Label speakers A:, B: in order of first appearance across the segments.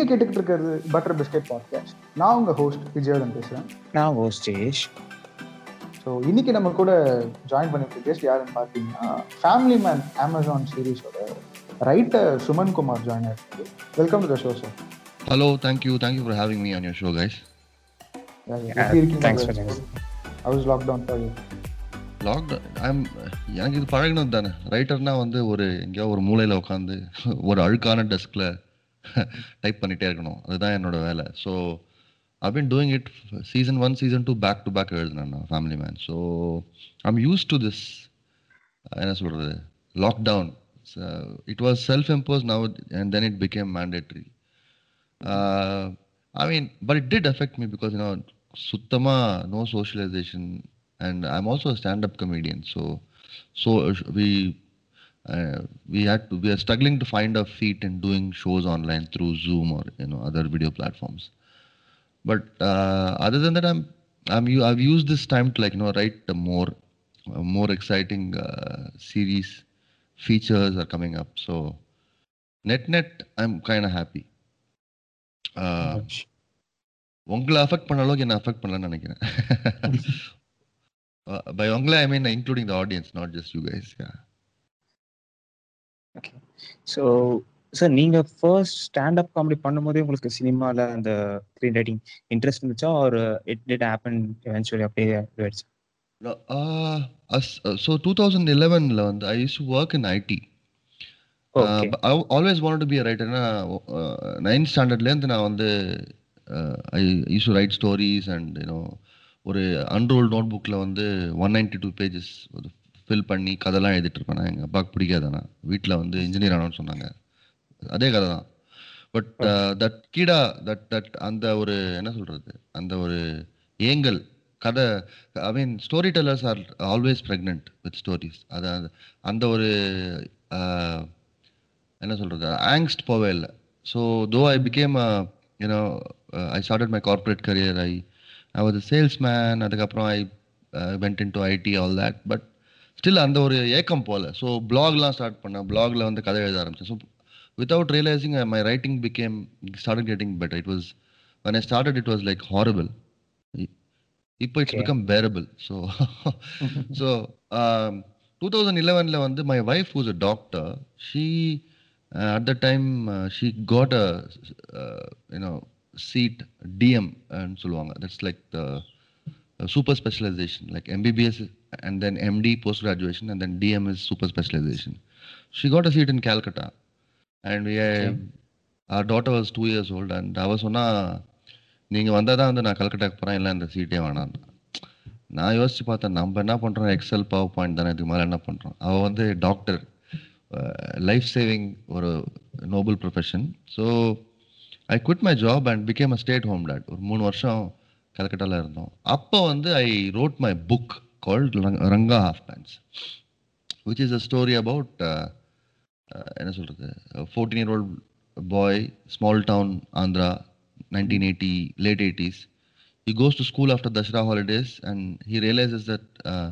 A: நீங்க கேட்டுக்கிட்டு இருக்கிறது பட்டர் பிஸ்கெட் பாட்காஸ்ட் நான் உங்க ஹோஸ்ட் விஜயவர்தன் பேசுறேன் நான் ஹோஸ்ட் ஜெயேஷ் ஸோ இன்னைக்கு நம்ம கூட ஜாயின் பண்ணிட்டு கெஸ்ட் யாருன்னு பார்த்தீங்கன்னா ஃபேமிலி மேன் அமேசான் சீரீஸோட ரைட்டர் சுமன் குமார் ஜாயின் ஆயிருக்கு welcome to the show sir hello thank you thank you for having me on your show guys lockdown for you எனக்கு இது பழகினது தானே ரைட்டர்னா வந்து ஒரு எங்கேயோ ஒரு மூலையில் உட்காந்து ஒரு
B: அழுக்கான டெஸ்கில் டைப் பண்ணிகிட்டே இருக்கணும் அதுதான் என்னோட வேலை so I been doing it season one season two back to back எழுதுனேன் நான் family man so I'm use to this என்ன சொல்கிறது lockdown it was self impose now and then it became mandatory I mean but it did affect me because you know சுத்தமாக no socialisation and I am also standup comedian so so we uh, we had to, we are struggling to find our feet in doing shows online through Zoom or you know other video platforms. But uh, other than that, I'm I'm I've used this time to like you know write a more a more exciting uh, series features are coming up. So net net, I'm kind of happy. Uh, உங்களை affect பண்ண அளவுக்கு என்ன affect பண்ணலன்னு நினைக்கிறேன் by uh, உங்களை I mean including
A: okay so sir நீங்கள் first standup comedy பண்ணும்போதே உங்களுக்கு சினிமாவில் அந்த ஸ்க்ரீன் ரைட்டிங் இன்ட்ரெஸ்ட் இருந்துச்சா or it did happen eventually அப்படியே ஆயிடுச்சு
B: ஸோ டூ தௌசண்ட் லெவனில் வந்து I use work in IT always want to be ரைட்டர்னா நைன்த் ஸ்டாண்டர்ட்லேருந்து நான் வந்து I use write stories and you know ஒரு அன்ரோல் நோட் புக்கில் வந்து ஒன் நைன்டி டூ பேஜஸ் ஒரு ஃபில் பண்ணி கதைலாம் எழுதிட்டு நான் எங்கள் அப்பாவுக்கு பிடிக்காதானா வீட்டில் வந்து இன்ஜினியர் ஆனோன்னு சொன்னாங்க அதே கதை தான் பட் தட் கீடா தட் தட் அந்த ஒரு என்ன சொல்கிறது அந்த ஒரு ஏங்கல் கதை I mean story tellers are always pregnant with stories அது அந்த ஒரு uh, என்ன சொல்கிறது ஆங்ஸ்ட் போவே இல்லை so though I became you know I started my corporate career I I was salesman அதுக்கப்புறம் I went into IT all that but still அந்த ஒரு ஏக்கம் போல ஸோ பிளாக்லாம் ஸ்டார்ட் பண்ணேன் பிளாகில் வந்து கதை எழுத ஆரம்பித்தேன் so without realising my writing became start getting better it was when I started it was like horrible இப்போ it's become bearable so so two thousand லெவனில் வந்து my wife was a doctor she at the time she got a you know seat DM சொல்லுவாங்க that's like super specialisation like MBBS and then MD post graduation, and then DM is super specialization. She got a seat in Calcutta, and we okay. our daughter was two years old, and I was சொன்னா நீங்கள் வந்தால் தான் வந்து நான் கல்கட்டாக்கு போகிறேன் இல்லை இந்த சீட்டே வேணாம் நான் யோசித்து பார்த்தேன் நம்ம என்ன பண்ணுறோம் எக்ஸல் பவர் பாயிண்ட் தானே இதுக்கு மேலே என்ன பண்ணுறோம் அவள் வந்து டாக்டர் லைஃப் சேவிங் ஒரு noble profession so I quit my job and became a state home dad ஒரு மூணு வருஷம் கல்கட்டாவில் இருந்தோம் அப்போ வந்து I wrote my book called Ranga Half Pants, which is a story about uh, uh, என்ன சொல்கிறது A 14-year-old boy, small town Andhra, 1980, late 80s. he goes to school after Dashra holidays and he realizes that uh,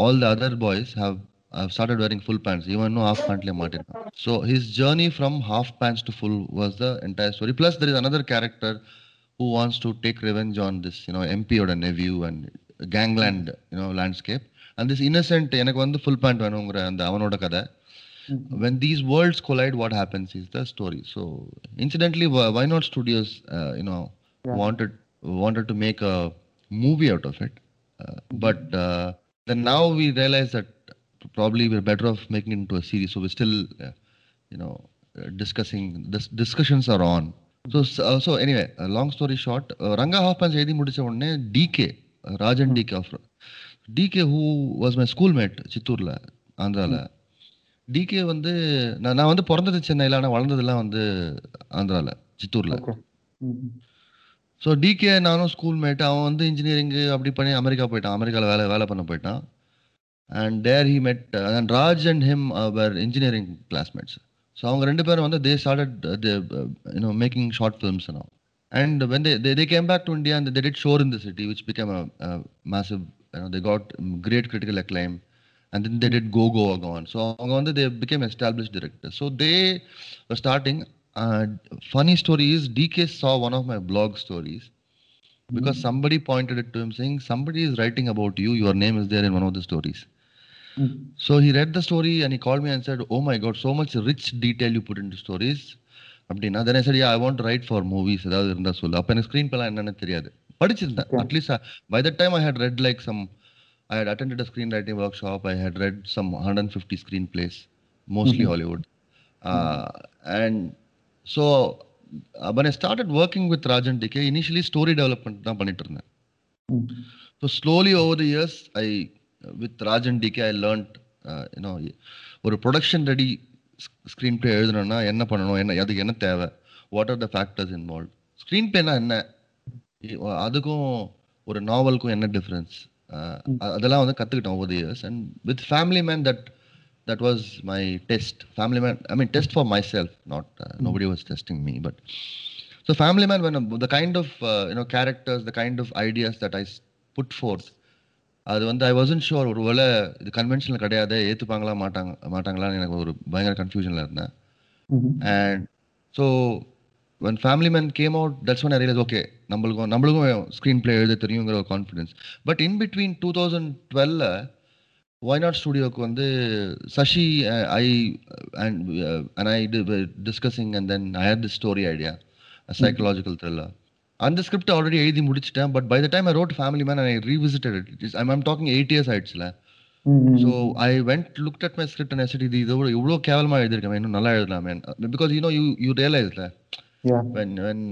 B: all the other boys have, have started wearing full pants, even no half pant. Martin. So his journey from half pants to full was the entire story. Plus, there is another character who wants to take revenge on this, you know, MP or a nephew, and gangland you know landscape and this innocent எனக்கு வந்து full pant வேணுங்கிற அந்த அவனோட கதை mm-hmm. when these worlds collide what happens is the story so incidentally why not studios uh, you know wanted wanted to make a movie out of it uh, mm-hmm. but uh, then now we realize that probably we're better off making it into a series so we're still you know discussing this discussions are on so so, anyway long story short ranga hoppans எழுதி முடிச்ச உடனே decay Rajan decay of decay who was my schoolmate சித்தூரில் ஆந்திராவில் DK வந்து நான் நான் வந்து பிறந்தது சென்னையில் ஆனால் வளர்ந்ததுலாம் வந்து ஆந்திராவில் சித்தூரில் ஸோ டிகே நானும் ஸ்கூல்மேட் அவன் வந்து இன்ஜினியரிங்கு அப்படி பண்ணி அமெரிக்கா போயிட்டான் அமெரிக்காவில் வேலை வேலை பண்ண போயிட்டான் and there he met and Raj and him our engineering classmates so அவங்க ரெண்டு பேரும் வந்து they started you know making short films நான் And when they, they, they, came back to India and they did Shore in the City, which became a, a massive, you know, they got great critical acclaim. And then they did Go Go Agon. So Agon, they became established directors. So they were starting. Uh, funny story is DK saw one of my blog stories because mm-hmm. somebody pointed it to him saying, somebody is writing about you. Your name is there in one of the stories. Mm-hmm. So he read the story and he called me and said, oh my God, so much rich detail you put into stories அப்படின்னா தானே சரி I want write for movies ஏதாவது இருந்தால் சொல்லு அப்போ எனக்கு screen பேலாம் என்னன்னு தெரியாது படிச்சிருந்தேன் at least by the time I had read like some I had attend screen writing workshop I had read some hundred and fifty screenplays mostly Hollywood and so but I started working with Rajan decay initially story development தான் பண்ணிட்டு இருந்தேன் so slowly over the years I with Rajan decay I learnt ஒரு production ready screen play எழுதணும்னா என்ன பண்ணணும் என்ன அதுக்கு என்ன தேவை what are the factors involve screen பிளேனா என்ன அதுக்கும் ஒரு நாவலுக்கும் என்ன டிஃப்ரென்ஸ் அதெல்லாம் வந்து கற்றுக்கிட்டோம் over years and with family man that that was my test family man I mean test for myself not படி was testing me but so family man when the kind of you know characters the kind of ideas that I put force அது வந்து I Vasan sure ஒரு வேலை இது கன்வென்ஷனில் கிடையாது ஏற்றுப்பாங்களா மாட்டாங்க மாட்டாங்களான்னு எனக்கு ஒரு பயங்கர கன்ஃபியூஷனில் இருந்தேன் and so one family man came out that's one அரியல் okay நம்மளுக்கும் நம்மளுக்கும் ஸ்க்ரீன் பிளே எழுத தெரியுங்கிற ஒரு confidence but in between two thousand டுவெல்ல ஒய்நாட் ஸ்டூடியோக்கு வந்து Sashi I and and I discussing and then I had the story idea psychological thriller அந்த script already எழுதி முடிச்சிட்டேன் but by the time I wrote Family man I revisited it I'm I'm talking eight years ஆயிடுச்சுல so I went look at my script and எஸ்ட் இது இதோட இவ்வளோ கேவலமாக எழுதிருக்கேன் இன்னும் நல்லா எழுதலாமே பிகாஸ் நோ யூ யூ ரியலைஸ்ல வென் வென்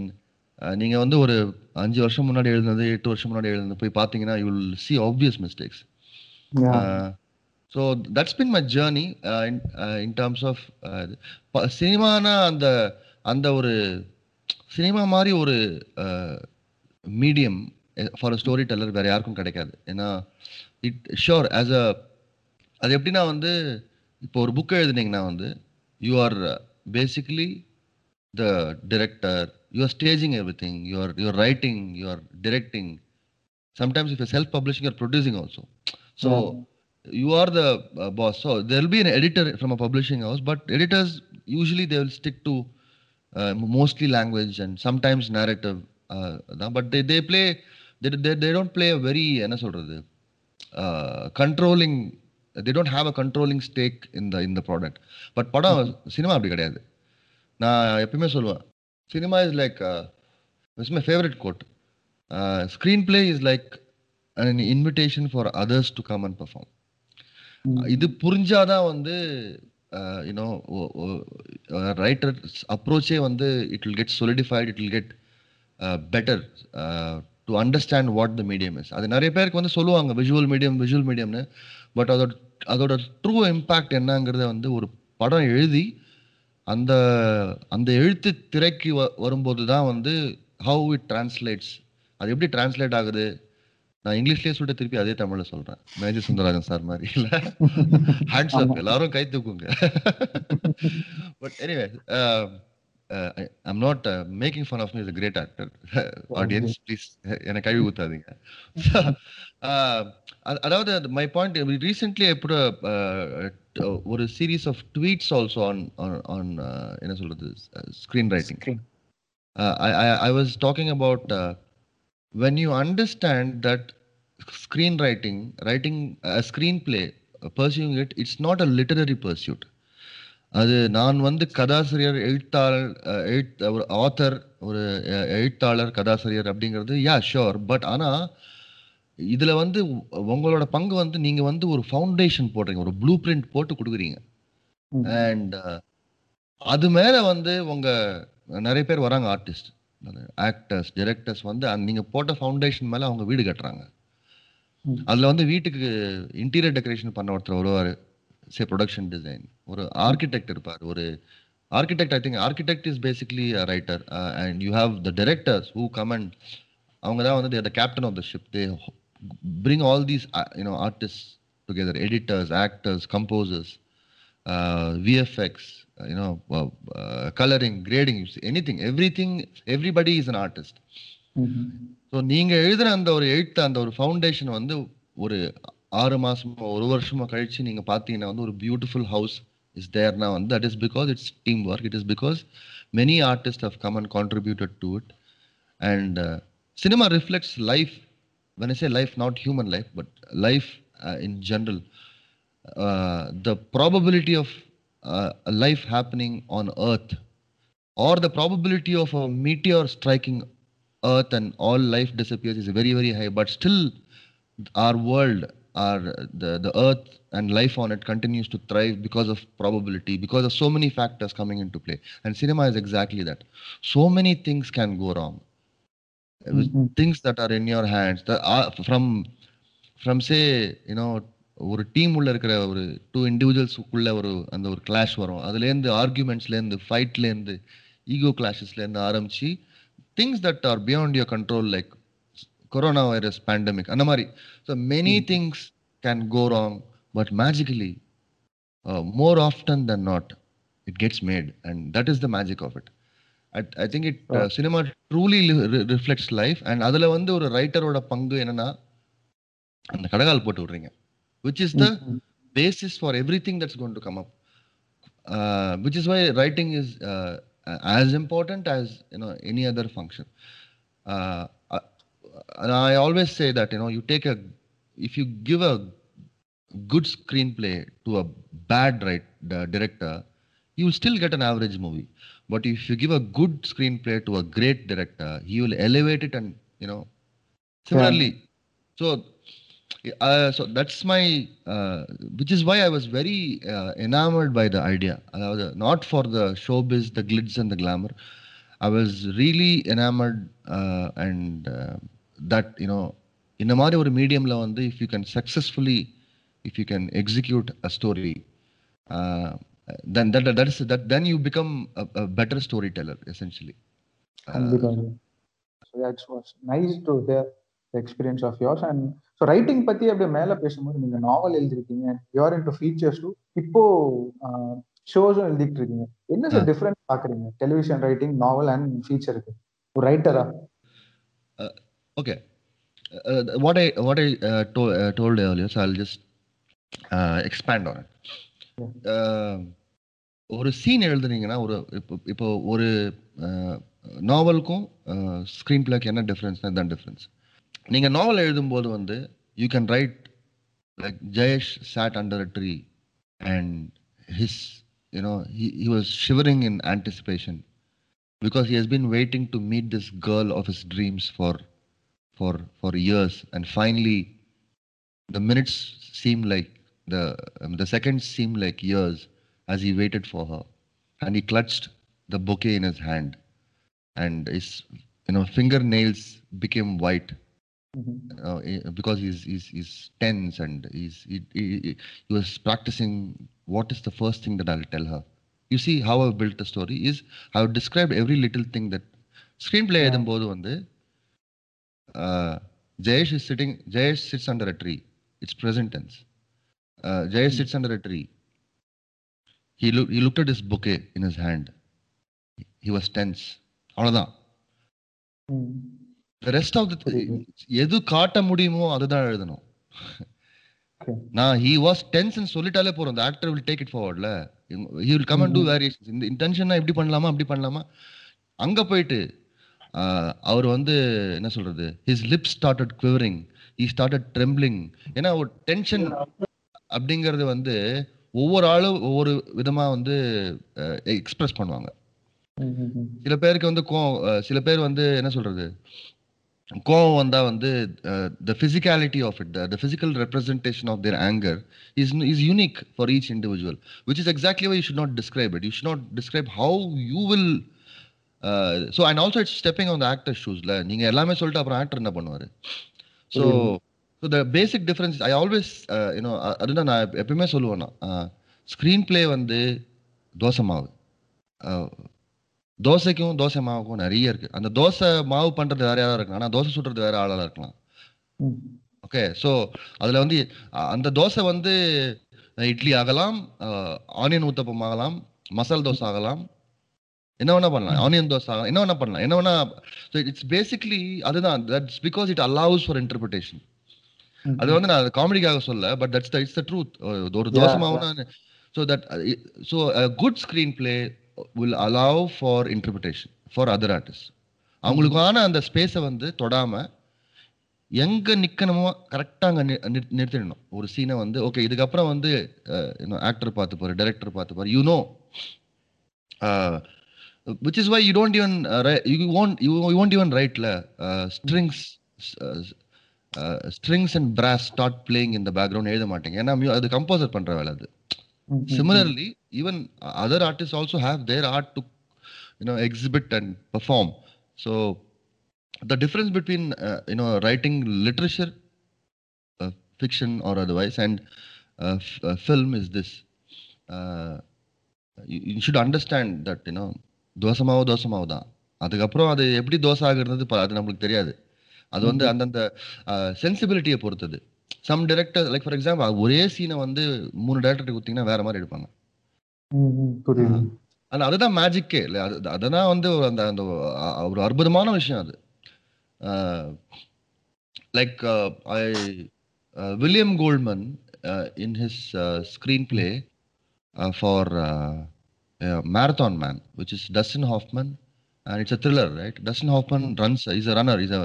B: நீங்கள் வந்து ஒரு அஞ்சு வருஷம் முன்னாடி எழுதுனது எட்டு வருஷம் முன்னாடி எழுதுனது போய் பார்த்தீங்கன்னா you will see obvious mistakes so that's been my journey in terms of சினிமானா அந்த அந்த ஒரு சினிமா மாதிரி ஒரு medium for a storyteller வேறு யாருக்கும் கிடைக்காது ஏன்னா இட் ஷோர் ஆஸ் அ அது எப்படின்னா வந்து இப்போ ஒரு புக் எழுதுனீங்கன்னா வந்து you are basically the director you are staging everything you are you are writing you are directing sometimes if self publishing or producing also so you are the boss so there be an editor from a publishing house but editors usually they will stick to mostly language and sometimes narrative தான் but they play they don't play a very என்ன சொல்கிறது controlling they don't have a controlling stake இந்த இந்த product but படம் cinema mm-hmm. அப்படி கிடையாது நான் எப்பயுமே சொல்லுவேன் cinema is like it's my favourite quote screenplay is like an invitation for others to come and perform இது புரிஞ்சாதான் வந்து யூனோ ரைட்டர் அப்ரோச்சே வந்து it will get solidified it will get better to understand what the medium is அது நிறைய பேருக்கு வந்து சொல்லுவாங்க விஷுவல் மீடியம் விஷுவல் மீடியம்னு பட் அதோட அதோட ட்ரூ இம்பேக்ட் என்னங்கிறத வந்து ஒரு படம் எழுதி அந்த அந்த எழுத்து திரைக்கு வ வரும்போது தான் வந்து ஹவு இட் டிரான்ஸ்லேட்ஸ் அது எப்படி டிரான்ஸ்லேட் ஆகுது நான் இங்கிலீஷ்லயே சொல்லிட்டு திருப்பி அதே தமிழ்ல சொல்றேன் மேஜி சுந்தரராஜன் சார் மாதிரி இல்ல ஹேண்ட்ஸ் அப் எல்லாரும் கை தூக்குங்க but anyway I'm not making fun of me is great actor audience please என்னை கழுவி ஊத்தாதீங்க um, அதாவது மை பாயிண்ட் ரீசென்ட்லி எப்படி ஒரு series of tweets also on on என்ன சொல்றது screen writing I was talking about when you understand that screenwriting, writing a uh, screenplay, uh, pursuing it, it's not a literary pursuit. அது நான் வந்து கதாசிரியர் எழுத்தாளர் எழுத் ஒரு ஆத்தர் ஒரு எழுத்தாளர் கதாசிரியர் அப்படிங்கிறது யா ஷோர் பட் ஆனால் இதில் வந்து உங்களோட பங்கு வந்து நீங்கள் வந்து ஒரு ஃபவுண்டேஷன் போடுறீங்க ஒரு ப்ளூ பிரிண்ட் போட்டு கொடுக்குறீங்க அண்ட் அது மேலே வந்து உங்கள் நிறைய பேர் வராங்க ஆர்டிஸ்ட் ஆக்டர்ஸ் டிரெக்டர்ஸ் வந்து நீங்கள் போட்ட ஃபவுண்டேஷன் மேலே அவங்க வீடு கட்டுறாங்க அதில் வந்து வீட்டுக்கு இன்டீரியர் டெக்கரேஷன் பண்ண ஒருத்தர் வருவார் சே ப்ரொடக்ஷன் டிசைன் ஒரு ஆர்கிடெக்ட் இருப்பார் ஒரு architect I think architect is basically writer and you have the directors who command அவங்க தான் வந்து the captain of the ship they bring all these you know artist together editors actors composers VFX you know, uh, coloring, grading, anything, everything, everybody is an artist. So நீங்கள் எழுதுகிற அந்த ஒரு எழுத்து அந்த ஒரு ஃபவுண்டேஷன் வந்து ஒரு ஆறு மாசமோ ஒரு வருஷமோ கழிச்சு நீங்கள் பார்த்தீங்கன்னா வந்து ஒரு பியூட்டிஃபுல் ஹவுஸ் இஸ் தேர்னா வந்து that is because it's team work it is because many artist have come and contributed to it and cinema reflects life when say life not human life but life in general the probability of uh, a life happening on Earth, or the probability of a meteor striking Earth and all life disappears is very, very high. But still, our world, our the, the Earth and life on it continues to thrive because of probability, because of so many factors coming into play. And cinema is exactly that. So many things can go wrong. Mm-hmm. Things that are in your hands, that are uh, from from say you know ஒரு team உள்ள இருக்கிற ஒரு two இண்டிவிஜுவல்ஸுக்குள்ள ஒரு அந்த ஒரு clash வரும் அதுலேருந்து ஆர்கியூமெண்ட்ஸ்லேருந்து ஃபைட்லேருந்து ego கிளாஷஸ்லேருந்து ஆரம்பித்து things that are beyond your control like corona virus pandemic அந்த மாதிரி so many things can go wrong but magically more often than not it gets made and that is the magic of it I think it cinema truly reflects life and அதில் வந்து ஒரு ரைட்டரோட பங்கு என்னன்னா அந்த கடகால் போட்டு விடுறீங்க which is the mm-hmm. basis for everything that's going to come up. Uh, which is why writing is uh, as important as you know any other function. Uh, uh, and I always say that you know you take a if you give a good screenplay to a bad right, director, you'll still get an average movie. But if you give a good screenplay to a great director, he will elevate it and you know similarly. Yeah. So uh, so that's my, uh, which is why I was very uh, enamored by the idea. not for the showbiz, the glitz, and the glamour. I was really enamored, uh, and uh, that you know, in a மாதிரி ஒரு medium level, if you can successfully, if you can execute a story, uh, then that that is that then you become a, a better storyteller essentially. so that was nice to hear the experience of yours and so writing பற்றி அப்படியே மேலே பேசும்போது நீங்க novel எழுதிருக்கீங்க you're into features too இப்போ ஷோஸும் எழுதிட்டு இருக்கீங்க என்ன சார் டிஃப்ரெண்ட் பாக்குறீங்க டெலிவிஷன் ரைட்டிங் நாவல் அண்ட் ஃபீச்சருக்கு ஒரு ரைட்டரா okay what I what I told earlier so I just expand on ஒரு சீன் எழுதுனீங்கன்னா ஒரு இப்போ இப்போ ஒரு நாவலுக்கும் ஸ்க்ரீன் பிளேக்கு என்ன டிஃப்ரென்ஸ்னா தான் டிஃப்ரென்ஸ் நீங்கள் நாவல் எழுதும்போது வந்து you can write like Jayesh sat under a tree and his you know he was shivering in anticipation because he has been waiting to meet this girl of his dreams for for for years and finally the minutes seemed like the um, the seconds seemed like years as he waited for her and he clutched the bouquet in his hand and his you know fingernails became white Mm-hmm. Uh, eh, because he's, he's, he's tense and he's, he, he, was practicing what is the first thing that I'll tell her. You see how I've built the story is I've described every little thing that screenplay one day. Uh, Jayesh is sitting, Jayesh sits under a tree. It's present tense. Uh, Jayesh hmm. sits under a tree. He, lo- he looked at his bouquet in his hand. He was tense. Rest of எது காட்ட முடியுமோ அதுதான் எழுதணும் நான் he was tension சொல்லிட்டாலே போறோம் அந்த actor will take it ஃபார்வர்ட்ல
C: he will come and do variation இந்த இன்டென்ஷன் இப்படி பண்ணலாமா அப்படி பண்ணலாமா அங்க போயிட்டு அவர் வந்து என்ன சொல்றது his lip started quivering he started trembling ஏன்னா ஒரு டென்ஷன் அப்படிங்கிறது வந்து ஒவ்வொரு ஆளும் ஒவ்வொரு விதமா வந்து எக்ஸ்பிரஸ் பண்ணுவாங்க சில பேருக்கு வந்து சில பேர் வந்து என்ன சொல்றது கோவம் வந்தால் வந்து the physicality of it the physical representation of their anger is is unique for each individual which is exactly why you should not describe it you should not describe how you will so and also it's stepping on the actor ஷூஸில் நீங்கள் எல்லாமே சொல்லிட்டு அப்புறம் actor என்ன பண்ணுவார் so so the basic difference I always you know அதுதான் நான் எப்பயுமே சொல்லுவேன்னா ஸ்க்ரீன் பிளே வந்து தோசமாவு தோசைக்கும் தோசை மாவுக்கும் நிறைய இருக்கு அந்த தோசை மாவு பண்றது வேற யாராவது இருக்கலாம் ஆனா தோசை சுடுறது வேற ஆளாக இருக்கலாம் ஓகே சோ அதுல வந்து அந்த தோசை வந்து இட்லி ஆகலாம் ஆனியன் ஊத்தப்பம் ஆகலாம் மசால் தோசை ஆகலாம் என்ன வேணா பண்ணலாம் ஆனியன் தோசை ஆகலாம் என்ன வேணா பண்ணலாம் என்ன வேணா இட்ஸ் பேசிக்லி அதுதான் that's because it allows for interpretation அது வந்து நான் காமெடிக்காக சொல்ல but that's the it's the truth ஒரு தோசை மாவுனா so that so good screenplay will allow for interpretation for other artist அவங்களுக்கான அந்த ஸ்பேஸை வந்து தொடாமல் எங்கே நிற்கணுமோ கரெக்டாக அங்கே நிறுத்திடணும் ஒரு சீனை வந்து ஓகே இதுக்கப்புறம் வந்து ஆக்டர் பார்த்து போகிற டைரக்டர் பார்த்து போகிற you know which is why you don't even you won't you won't even ரைட்டில் strings strings and brass start playing இந்த பேக்ரவுண்ட் எழுத மாட்டேங்க ஏன்னா அது கம்போசர் பண்ணுற வேலை அது similarly even other artists also have their art to you know exhibit and perform so the difference between uh, you know writing literature uh, fiction or otherwise and uh, film is this you, you, should understand that you know தோசமாவோ தோசமாவோ தான் அதுக்கப்புறம் அது எப்படி தோசை ஆகுறது அது நம்மளுக்கு தெரியாது அது வந்து அந்தந்த சென்சிபிலிட்டியை பொறுத்தது some director like for example ஒரே சீனை வந்து மூணு டேரக்டருக்கு கொடுத்தீங்கன்னா வேற மாதிரி எடுப்பாங்க ஆனா அதுதான் மேஜிக்கே இல்லை அது அதுதான் வந்து அந்த அந்த ஒரு அற்புதமான விஷயம் அது like I William Goldman in his screenplay for Marathon Man which is Dustin Hoffman and it's a thriller right Dustin Hoffman runs is a runner is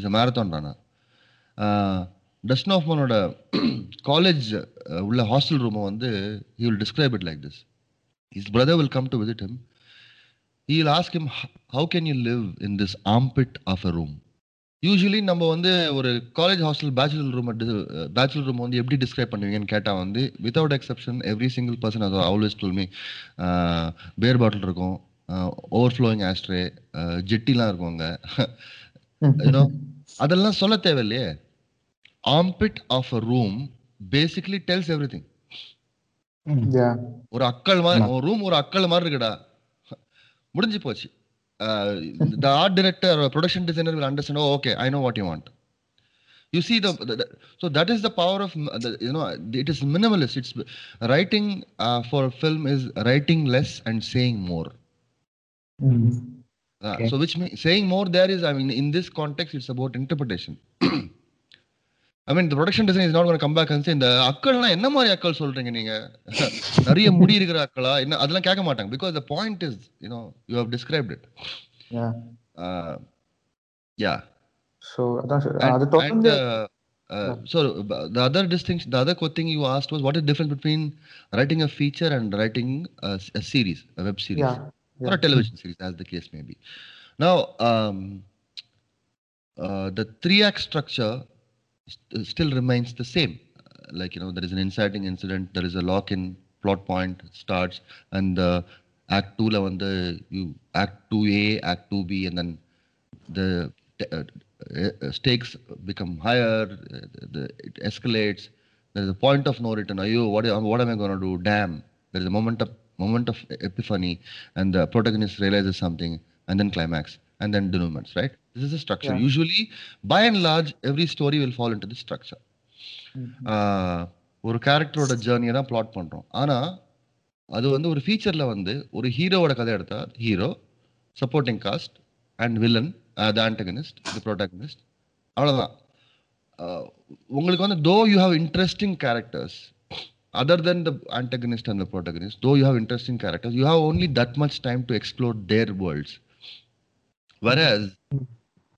C: is a marathon runner Dustin ஹாஃப்மனோட college உள்ள hostel ரூமை வந்து he will describe it like this His brother will come to visit him. He'll ask him, how can you live in this ambit of a room usually நம்ம வந்து ஒரு college hostel bachelor room bachelor room வந்து எப்படி describe பண்ணுவீங்கன்னு கேட்டால் வந்து without exception every single person அது always tool me beer bottle இருக்கும் ஓவர் ஃப்ளோயிங் ஆஸ்ட்ரே ஜெட்டிலாம் இருக்கும் அங்கே அதெல்லாம் சொல்ல தேவையில்லையே ambit of a room basically tells everything ஒரு அக்கள் மாதிரி or ஒரு அக்கள் மாதிரி இருக்குடா முடிஞ்சு போச்சு the art director production designer will understand okay I know what you want you see the, the, the, so that is the power of you know it is minimalist it's writing uh, for film is writing less and saying more mm-hmm. uh, okay. so which means saying more there is i mean in this context it's about interpretation I mean production design is not gonna come back and இந்த அக்கள்னா என்ன மாதிரி அக்கள் சொல்றீங்க நீங்க நிறைய முடி இருக்கிற அக்களா என்ன அதெல்லாம் கேட்க மாட்டாங்க because the point is you know you have described it yeah so அதான் அது தொடர்ந்து Uh, uh so the other distinction, the other thing you asked was what is the difference between writing a feature and writing a, series, a web series, or a television series, as the case may be. Now, um, uh, the three-act structure st still remains the same. Uh, like, you know, there is an inciting incident, there is a lock in plot point starts, and the act 2 on the you act 2A, act 2B, and then the uh, uh, uh stakes become higher, the, it escalates. There is a point of no return. Are you, what, what am I going to do? Damn. There is a moment of, moment of epiphany, and the protagonist realizes something, and then climax, and then denouement, right? This is a structure. Yeah. Usually, by and large, every story will fall into this structure. Mm-hmm. Uh, ஒரு கேரக்டரோட ஜேர்னியை தான் plot பண்ணுறோம் ஆனால் அது வந்து ஒரு ஃபீச்சரில் வந்து ஒரு ஹீரோவோட கதை எடுத்தா hero supporting cast and villain the antagonist the protagonist அவ்வளோதான் உங்களுக்கு வந்து though you have interesting characters other then the antagonist and the protagonist though you have interesting characters you have only that much time to explore their worlds வேற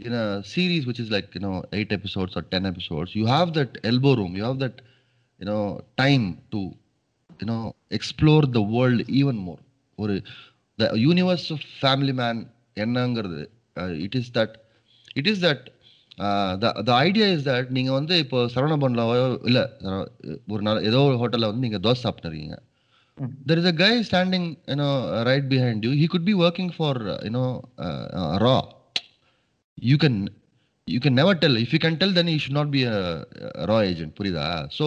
C: in a series which is like you know eight episodes or ten episodes you have that elbow room you have that you know time to you know explore the world even more or the universe of family man uh, it is that it is that uh, the the idea is that நீங்க வந்து இப்போ சரவண பண்ணலாவோ இல்ல ஒரு நாள் ஏதோ ஒரு ஹோட்டல்ல வந்து நீங்க dosa சாப்பிட்டுறீங்க there is a guy standing you know right behind you he could be working for you know raw you can you can never del if you can tell then you should not be a raw agent புரியுதா so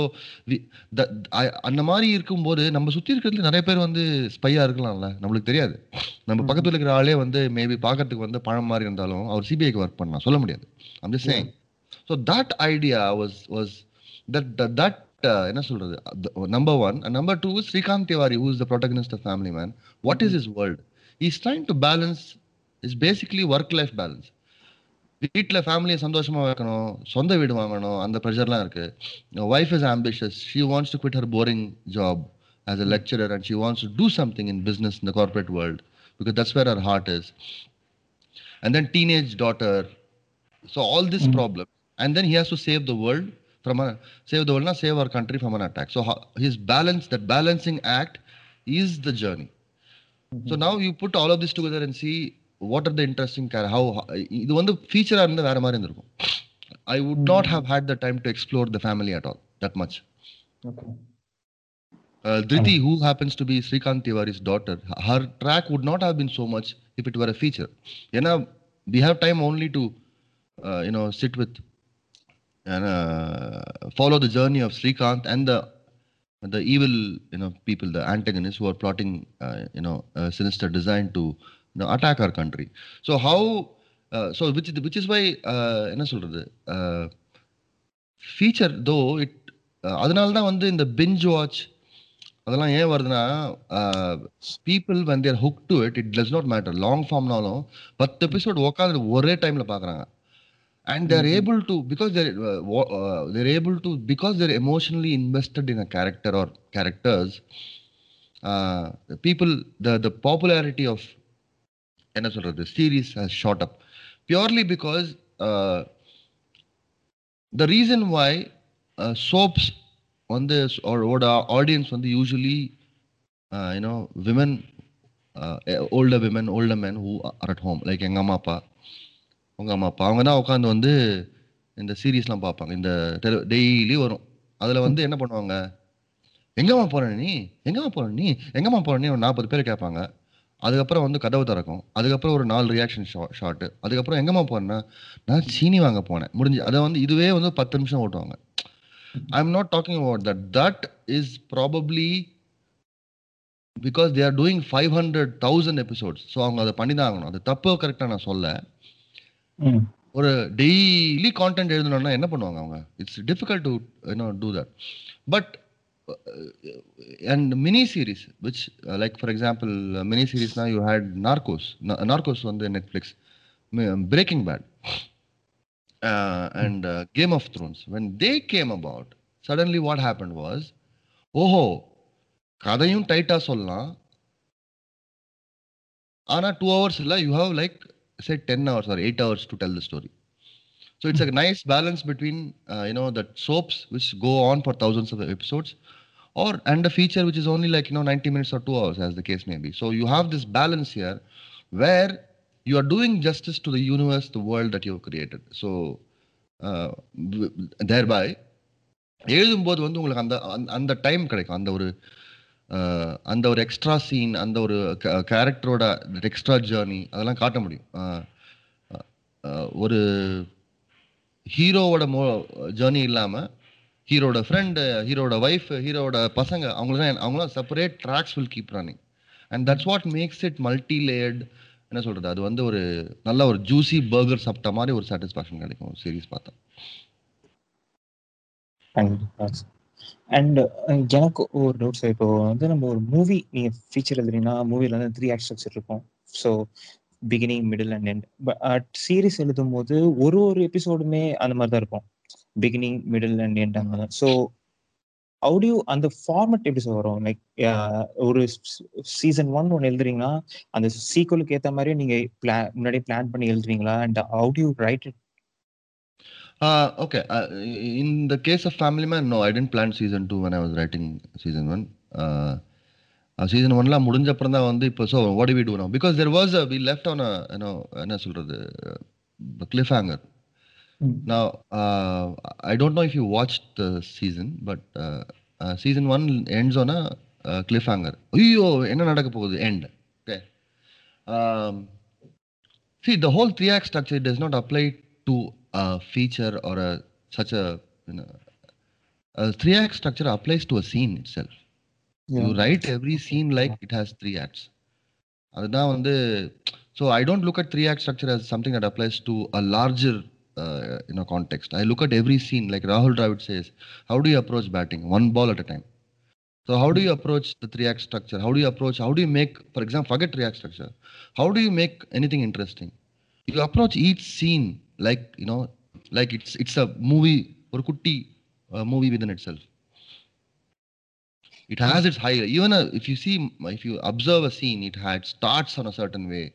C: அந்த மாதிரி இருக்கும்போது நம்ம சுற்றி இருக்கிறதுல நிறைய பேர் வந்து ஸ்பையாக இருக்கலாம்ல நம்மளுக்கு தெரியாது நம்ம பக்கத்தில் இருக்கிற ஆளே வந்து மேபி பார்க்கறதுக்கு வந்து பழம் மாதிரி இருந்தாலும் அவர் சிபிஐக்கு ஒர்க் பண்ணலாம் சொல்ல முடியாது அந்த சேங் so that idea was was that that என்ன சொல்றது number one number two Srikant Tiwari who is the protagonist of family man what is is world is trying to balance is basically work life balance வீட்டில் ஃபேமிலியை சந்தோஷமாக வைக்கணும் சொந்த வீடு வாங்கணும் அந்த ப்ரெஷர்லாம் இருக்குது wife is ambitious she wants to quit her boring job as a lecturer and she wants to do something in business இந்த corporate world because that's where her heart is and then teenage daughter so all this problem and then he has to save the world from a save the வேர்ல்ட்னா save our country from an attack so his balance that balancing act is the journey so now you put all of this together and see what are the what are the interesting care how இது வந்து ஃபீச்சராக இருந்தால் வேற மாதிரி I would hmm. not have had the time to explore the family at all that much. Much uh, Driti, um. who happens to be Srikanth Tiwari's daughter, her track would not have been so much if it were a feature. You know, we have time only to, uh, you know, sit with and uh, follow the journey of Srikanth and the the evil you know people the antagonists who are plotting uh, you know sinister design to you know, attack our country so how uh, so which which is uh, என்ன சொல்கிறது feature uh, though it uh, அதனால தான் வந்து இந்த binge watch அதெல்லாம் ஏன் வருதுன்னா people வந்து they're hook to it it does not matter long ஃபார்ம்னாலும் பத்து எபிசோட் உட்காந்து ஒரே டைமில் பார்க்குறாங்க and they're able to because they're they're able to because they're emotionally invested in a character or characters people the the popularity of என்ன சொல்றது series has shot up purely because the reason why soaps வந்து ஓட audience வந்து usually you know women older women older man who are at home like எங்கள் அம்மா அப்பா உங்கள் அம்மா அப்பா அவங்க தான் உட்காந்து வந்து இந்த சீரீஸ்லாம் பார்ப்பாங்க இந்த டெலி டெய்லி வரும் அதில் வந்து என்ன பண்ணுவாங்க எங்கம்மா போகிற நீ எங்கம்மா போகிற நீ எங்கம்மா போகிறேன் நீ ஒரு நாற்பது பேர் கேட்பாங்க அதுக்கப்புறம் வந்து கதவு திறக்கும் அதுக்கப்புறம் ஒரு நாலு ரியாக்ஷன் ஷா ஷார்ட்டு அதுக்கப்புறம் எங்கேம்மா போனேன்னா நான் சீனி வாங்க போனேன் முடிஞ்சு அதை வந்து இதுவே வந்து பத்து நிமிஷம் ஓட்டுவாங்க I am not talking about that that is probably because they are doing five hundred thousand episodes so அவங்க அதை பண்ணி தான் ஆகணும் அது தப்பு கரெக்டாக நான் சொல்ல ஒரு டெய்லி கான்டென்ட் எழுதணும்னா என்ன பண்ணுவாங்க அவங்க it's difficult to you know do that but Uh, and mini series which uh, like for example uh, mini series now you had narcos Na- uh, narcos on the netflix uh, breaking bad uh, and uh, game of thrones when they came about suddenly what happened was ஓஹோ கதையும் டைட்டா சொல்லலாம் ஆனா two hours இல்லை you have like say ten hours or eight hours to tell the story so it's a nice balance between uh, you know the soaps which go on for thousands of episodes, or and a feature which is only like you know 90 minutes or two hours as the case may be. So you have this balance here, where you are doing justice to the universe, the world that you have created. So uh, thereby and வந்து உங்களுக்கு அந்த அந்த time கிடைக்கும் அந்த ஒரு uh, அந்த ஒரு extra scene அந்த ஒரு கேரக்டரோட எக்ஸ்ட்ரா ஜேர்னி அதெல்லாம் காட்ட முடியும் ஒரு ஹீரோவோட மோ ஜேர்னி இல்லாமல் ஹீரோட ஃப்ரெண்டு ஹீரோட ஒய்ஃப் ஹீரோட பசங்க அவங்களுக்கு அவங்களும் separate tracks will keep running and that's what makes it multi layered என்ன சொல்கிறது அது வந்து ஒரு நல்ல ஒரு ஜூசி பர்கர் சாப்பிட்ட மாதிரி ஒரு சாட்டிஸ்ஃபேக்ஷன் கிடைக்கும் சீரீஸ் பார்த்தா அண்ட் uh, எனக்கு ஒரு டவுட் சார் இப்போ வந்து நம்ம ஒரு மூவி நீங்கள் ஃபீச்சர் எழுதுறீங்கன்னா
D: மூவியில் வந்து த்ரீ ஆக்ட் ஸ்ட்ரக்சர் இருக்கும் so beginning middle and end but series எழுதும் போது ஒரு ஒரு எபிசோடுமே அந்த மாதிரி தான் இருக்கும் பிகினிங் மிடில் அண்ட் எண்ட் அந்த மாதிரி ஸோ அவுடியூ அந்த ஃபார்மட் எப்படி வரும் லைக் uh, ஒரு சீசன் ஒன் ஒன்று எழுதுறீங்கன்னா அந்த சீக்குவலுக்கு ஏற்ற மாதிரியே நீங்கள் பிளான் முன்னாடி பிளான் பண்ணி எழுதுறீங்களா
C: and how do you write it okay in the case of family man no I didn't plan season two when I was writing season one season ஒன்லாம் முடிஞ்ச அப்புறம் தான் வந்து இப்போ so what we do no because there was we left on ஏன்னோ என்ன சொல்கிறது cliffhanger நான் I don't know if you watch the season but season one ends ஆன கிளிஃப் ஹேங்கர் ஐயோ என்ன நடக்க போகுது end okay see the whole three act structure does not apply to feature or such a three act structure applies to a scene itself you write every scene like it has three acts அதுதான் வந்து so I don't look at three act structure as something that applies to a larger in a context I look at every scene like ராகுல் Dravid says how do you approach batting one ball at a time so how do you approach the three act structure how do you approach how do you make for example forget three act structure how do you make anything interesting you approach each scene like you know like it's it's a movie ஒரு குட்டி movie within itself it has its higher. Even a, if you see, if you observe a scene, it had starts on a certain way.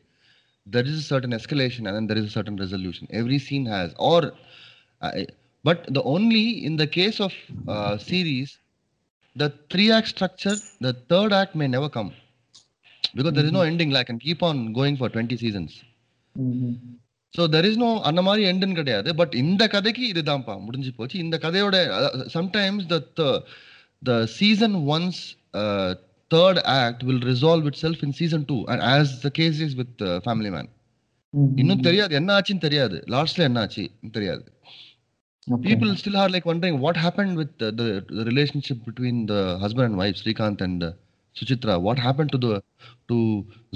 C: There is a certain escalation, and then there is a certain resolution. Every scene has, or, uh, eh, but the only in the case of uh, series, the three act structure, the third act may never come because there is no mm-hmm. ending. Like, and keep on going for twenty seasons. Mm-hmm. no anamari is no But in the kadeki but dampa கதைக்கு இதுதான்ப்பா in the இந்த uh, sometimes sometimes the season one's uh, third act will resolve itself in season two, and as the case is with uh, Family Man. இன்னும் தெரியாது என்ன ஆச்சுன்னு தெரியாது லாஸ்ட்ல என்ன ஆச்சு தெரியாது people still are like wondering what happen with the relationship between the husband and wife Srikanth and Suchitra what happen to to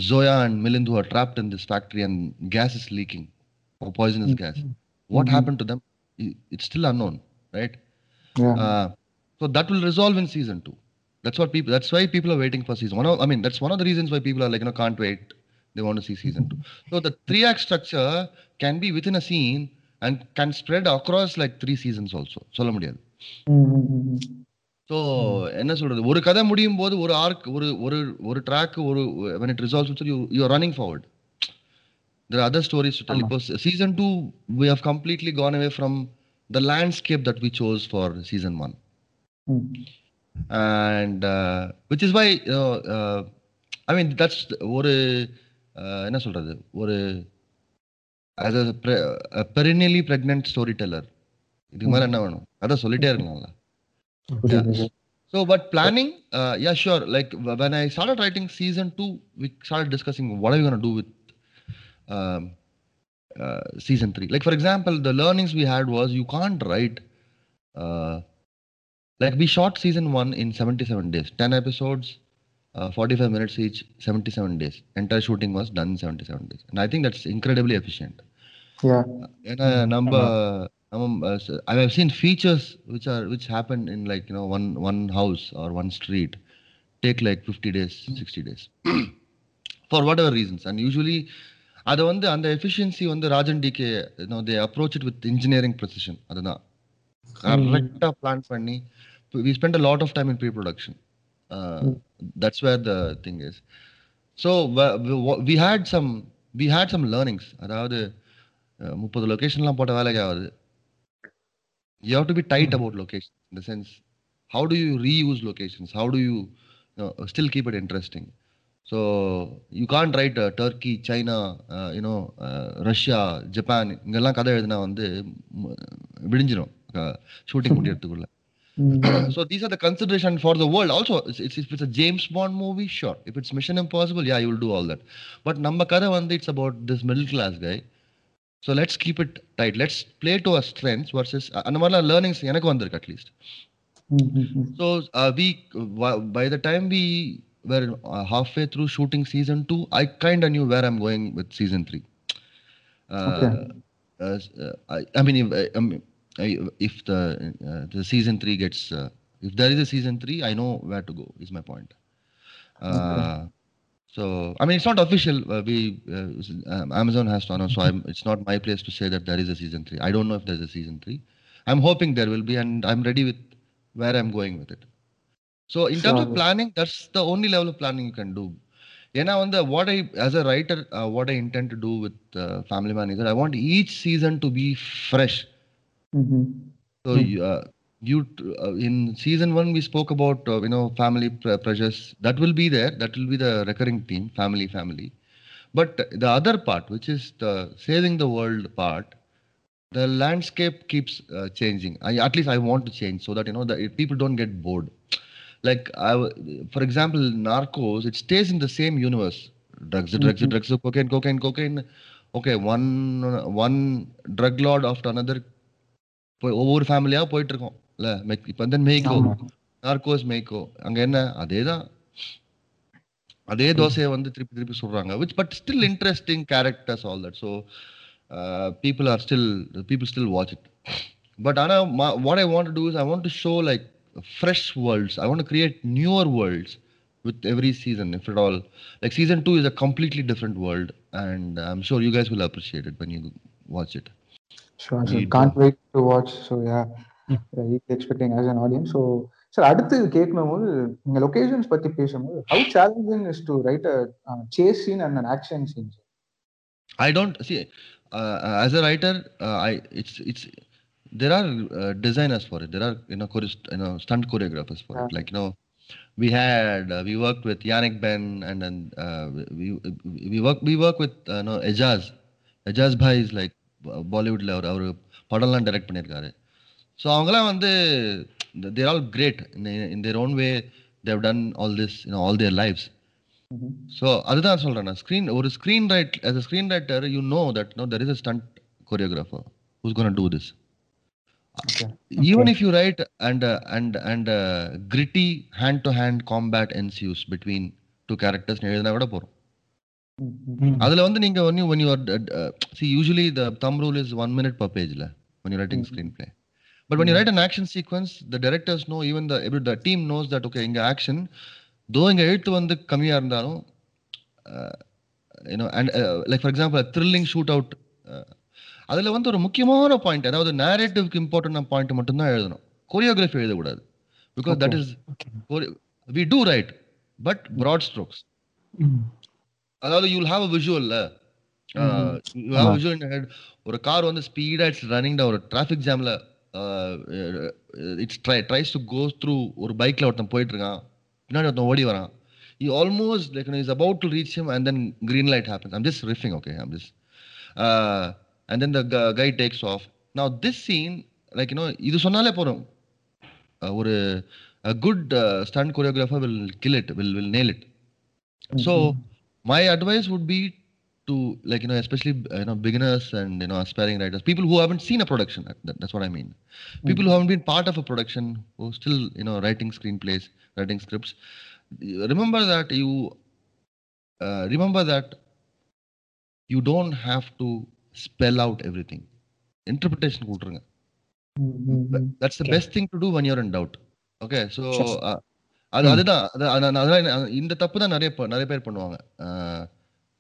C: Zoya and Milind who are trapped in this factory and gas is leaking poisonous gas what happen to them it's still unknown right so that will resolve in season two. That's what people. That's why people are waiting for season one. Of, I mean, that's one of the reasons why people are like, you know, can't wait. They want to see season two. So the three act structure can be within a scene and can spread across like three seasons also. சொல்ல முடியாது so என்ன சொல்றது ஒரு கதை முடியும் போது ஒரு arc ஒரு ஒரு ஒரு ட்ராக் ஒரு when it resolves you you are running forward there are other stories to tell இப்போ season 2 we have completely gone away from the landscape that we chose for season 1 Mm. And uh, which is why you know, uh, I mean that's ஒரு என்ன சொல்றது ஒரு as a, pre, a perennially pregnant storyteller இதுக்கு மேல என்ன வேணும் அதான் சொல்லிட்டே இருக்கலாம்ல so but planning yeah sure like when I start writing season two we start discussing what we do with season three like for example the learnings we had was you can't write like we shot season one in 77 days, 10 episodes, uh, 45 minutes each, 77 days. Entire shooting was done in 77 days, and I think that's incredibly efficient.
D: Yeah. Uh, and
C: a uh, number, uh, I have seen features which are which happen in like you know one one house or one street, take like 50 days, 60 days, for whatever reasons, and usually. அதை வந்து அந்த efficiency வந்து Rajan DK they approach it with engineering precision அதுதான் கரெக்டாக mm-hmm. Plan பண்ணி we spend a lot of time in pre-production. Uh, mm. That's where the thing is. So we had some we had some learnings. அதாவது uh, முப்பது லொகேஷன்லாம் போட்ட வேலைக்கு ஆகுது you have to be tight about location in the sense how do you reuse locations how do you still keep it interesting so you can't write Turkey China you know Russia Japan இங்கெல்லாம் கதை எழுதினா வந்து விடிஞ்சிடும் shooting முடியறதுக்குள்ள Mm-hmm. so these are the consideration for the world. Also, it's, it's, if it's a James Bond movie, sure. If it's Mission Impossible, yeah, you'll do all that. But namakara Karavandi, it's about this middle class guy. So let's keep it tight. Let's play to our strengths versus uh, anamala learnings எனக்கு வந்திருக்கு at least so we by the time we were half way through shooting season two I kind knew where I'm going with season three I mean. Uh, if the uh, the season three gets uh, if there is a season three, I know where to go. Is my point. So I mean, it's not official. Uh, we uh, um, Amazon has to announce. So I'm, it's not my place to say that there is a season three. I don't know if there's a season three. I'm hoping there will be, and I'm ready with where I'm going with it. So in terms of planning, that's the only level of planning you can do. You know, on the what I as a writer, uh, what I intend to do with Family Man is that I want each season to be fresh. Mm-hmm. So hmm. you, uh, you uh, in season one we spoke about uh, you know family pr- pressures that will be there. That will be the recurring theme, family, family. But the other part, which is the saving the world part, the landscape keeps uh, changing. I, at least I want to change so that you know the people don't get bored. Like I, for example, Narcos, it stays in the same universe. Drugs, drugs, mm-hmm. drugs, cocaine, cocaine, cocaine okay one one drug lord after another போய் ஒவ்வொரு ஃபேமிலியாக போயிட்டு இருக்கோம் இல்ல இப்போ வந்து மெய்கோ Narcos மெய்கோ அங்க என்ன அதே தான் அதே தோசையை வந்து திருப்பி திருப்பி சொல்றாங்க which but still interesting characters all that so people are still people still watch it but ஆனால் what I want two is I want to show like fresh worlds I want create newer worlds with every season if at all like season 2 is a completely different world and i'm sure you guys will appreciate it when you watch it sure, sir. Can't wait to
D: watch. So yeah, expecting as an audience so sir அடுத்து கேட்கும்போது நீங்க locations பத்தி பேசும்போது how challenging is to write a chase scene and an action scene
C: I don't see as a writer I it's it's there are uh, designers for it. There are you know, chorist, you know stunt choreographers for it. Like you know, we had uh, we worked with Yannick Ben, and then uh, we we work we work with uh, you know Ejaz. Ejaz Bhai is like பாலிவுட்டில் அவர் அவர் படம்லாம் direct பண்ணியிருக்காரு so அவங்களாம் வந்து they're all great in their own way they've done all this in all their lives so அதுதான் சொல்கிறேன் நான் ஸ்க்ரீன் ஒரு screen write as a screen writer you know that no there is a stunt choreographer who's gonna do this even if you write and and and gritty hand to hand combat ensues between two characters எழுதினா கூட போகிறோம் அதுல வந்து நீங்க ஒன்னு when you are see usually the thumb rule is 1 minute per pageல when you writing screenplay but when you write an action sequence the directors know even the every the team knows that okay இங்க action though இங்க எழுத்து வந்து கம்மியா இருந்தாலும் you know and uh, like for example a thrilling shootout அதுல வந்து ஒரு முக்கியமான பாயிண்ட் அதாவது நேரேட்டிவ்க்கு இம்பார்ட்டன்டான பாயிண்ட் மட்டும் தான் எழுதணும் கோரியோகிராஃபி எழுதக்கூடாது because that is we do write but broad strokes அதாவது வில் ஹாவ் அ விஷுவல்ல ஒரு கார் வந்து ஸ்பீடா இட்ஸ் ரன்னிங் ஒரு டிராஃபிக் ஜாம்ல it's try tries to go through ஒரு பைக்ல ஒருத்தன் போயிட்டு இருக்கான் பின்னாடி ஒருத்தன் ஓடி வரான் இ almost like is about to reach him and then green light happens I'm just riffing okay I'm just and then the guy takes off நான் திஸ் சீன் லைக் யூனோ இது சொன்னாலே போகிறோம் uh, ஒரு good stunt choreographer will kill it will will nail it so my advice would be to like you know especially uh, you know beginners and you know aspiring writers people who haven't seen a production that's what i mean hmm. people mm who haven't been part of a production who still you know writing screenplays writing scripts remember that you uh, remember that you don't have to spell out everything interpretation mm-hmm. that's the okay. best thing to do when you're in doubt okay so uh, அது அதுதான் அதெல்லாம் இந்த தப்பு தான் நிறைய நிறைய பேர் பண்ணுவாங்க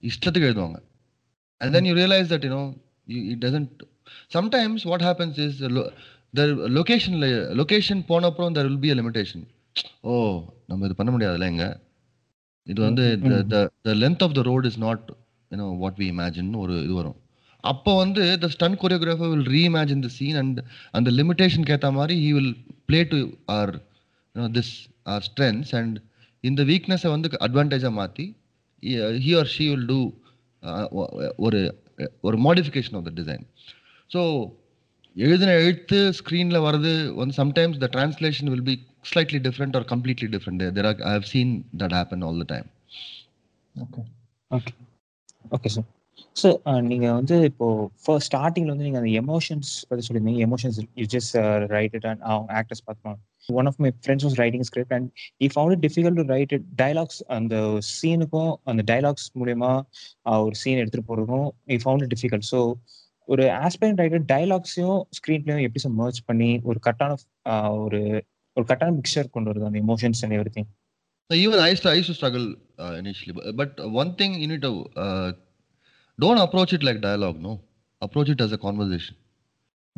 C: இஷ்டத்துக்கு எழுதுவாங்க and then you realise that you know it doesn't sometimes what happens is லொக்கேஷனில் லொக்கேஷன் போன அப்புறம் there will be a limitation ஓ நம்ம இது பண்ண முடியாதுல்ல எங்க இது வந்து the length of the road is not you know what we imagine ஒரு இது வரும் அப்போ வந்து the stunt choreographer will reimagine the scene and அந்த லிமிடேஷன் ஏற்ற மாதிரி he will play to or this our strengths and இந்த வீக்னஸை வந்து அட்வான்டேஜாக மாற்றி he or she will do ஒரு ஒரு modification of the design so எழுதின எழுத்து ஸ்க்ரீனில் வர்றது வந்து sometimes the translation will be slightly different or completely different there are I have seen that happen all the time okay okay okay sir sir நீங்கள் வந்து இப்போ ஃபர்ஸ்ட் ஸ்டார்டிங்கில் வந்து நீங்கள் அந்த எமோஷன்ஸ் பற்றி சொல்லியிருந்தீங்க emotions you just write it
D: and அவங்க ஆக்டர்ஸ் பார்த்துக்கலாம் one of my friends was writing script and I found it difficult to write dialogues அந்த சீனுக்கும் அந்த டைலாக்ஸ் மூலயமா ஒரு சீன் எடுத்துகிட்டு போகிறதுக்கும் I found it difficult so ஒரு ஆஸ்பெண்ட் ரைட்டர் டைலாக்ஸையும் பிளேயும் எப்படி சார் மர்ச் பண்ணி ஒரு கட்டான
C: ஒரு ஒரு கட்டான மிக்சர் கொண்டு வருது அந்த emotions and everything even I used to struggle initially but one thing you need don't approach it like dialogue no approach it as a conversation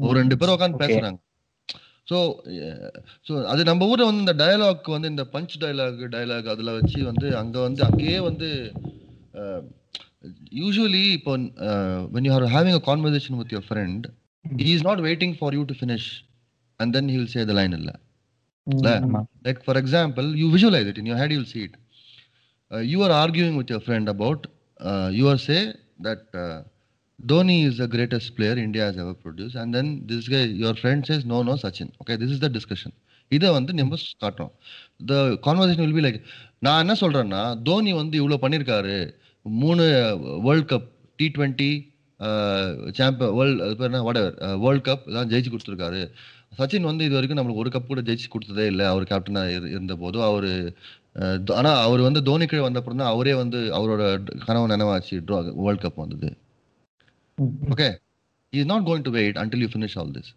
C: ஒரு hmm. ரெண்டு பேர் உட்காந்து பேசுறாங்க ஸோ ஸோ அது நம்ம ஊரில் வந்து இந்த டயலாக் வந்து இந்த பஞ்ச் டயலாக் டயலாக் அதில் வச்சு வந்து அங்கே வந்து அங்கேயே வந்து யூஸ்வலி uh, இப்போ when you are having a conversation with your friend he is not waiting for you to finish and then will say the line இல்லை like for example you visualise it in you had you'll seat you are arguing with your friend about you are say that Dhoni is the greatest player India has ever produced. And then this guy, your friend says, no no, Sachin. Okay this is the discussion இதை வந்து நம்ம காட்டுறோம் the conversation will be like நான் என்ன சொல்கிறேன்னா தோனி வந்து இவ்வளோ பண்ணியிருக்காரு மூணு world cup T twenty champion world பேர் என்ன வடவர் வேர்ல்ட் கப் இதெல்லாம் ஜெயிச்சு கொடுத்துருக்காரு சச்சின் வந்து இது வரைக்கும் நம்மளுக்கு ஒரு கப் கூட ஜெயிச்சு கொடுத்ததே இல்லை அவர் கேப்டனாக இரு போது அவர் uh, ஆனால் அவர் வந்து தோனி கீழே வந்தப்புறம் தான் அவரே வந்து அவரோட கனவு நினைவாச்சு ட்ரோ வேர்ல்ட் கப் வந்தது okay hmm not He's to wait to you finish all this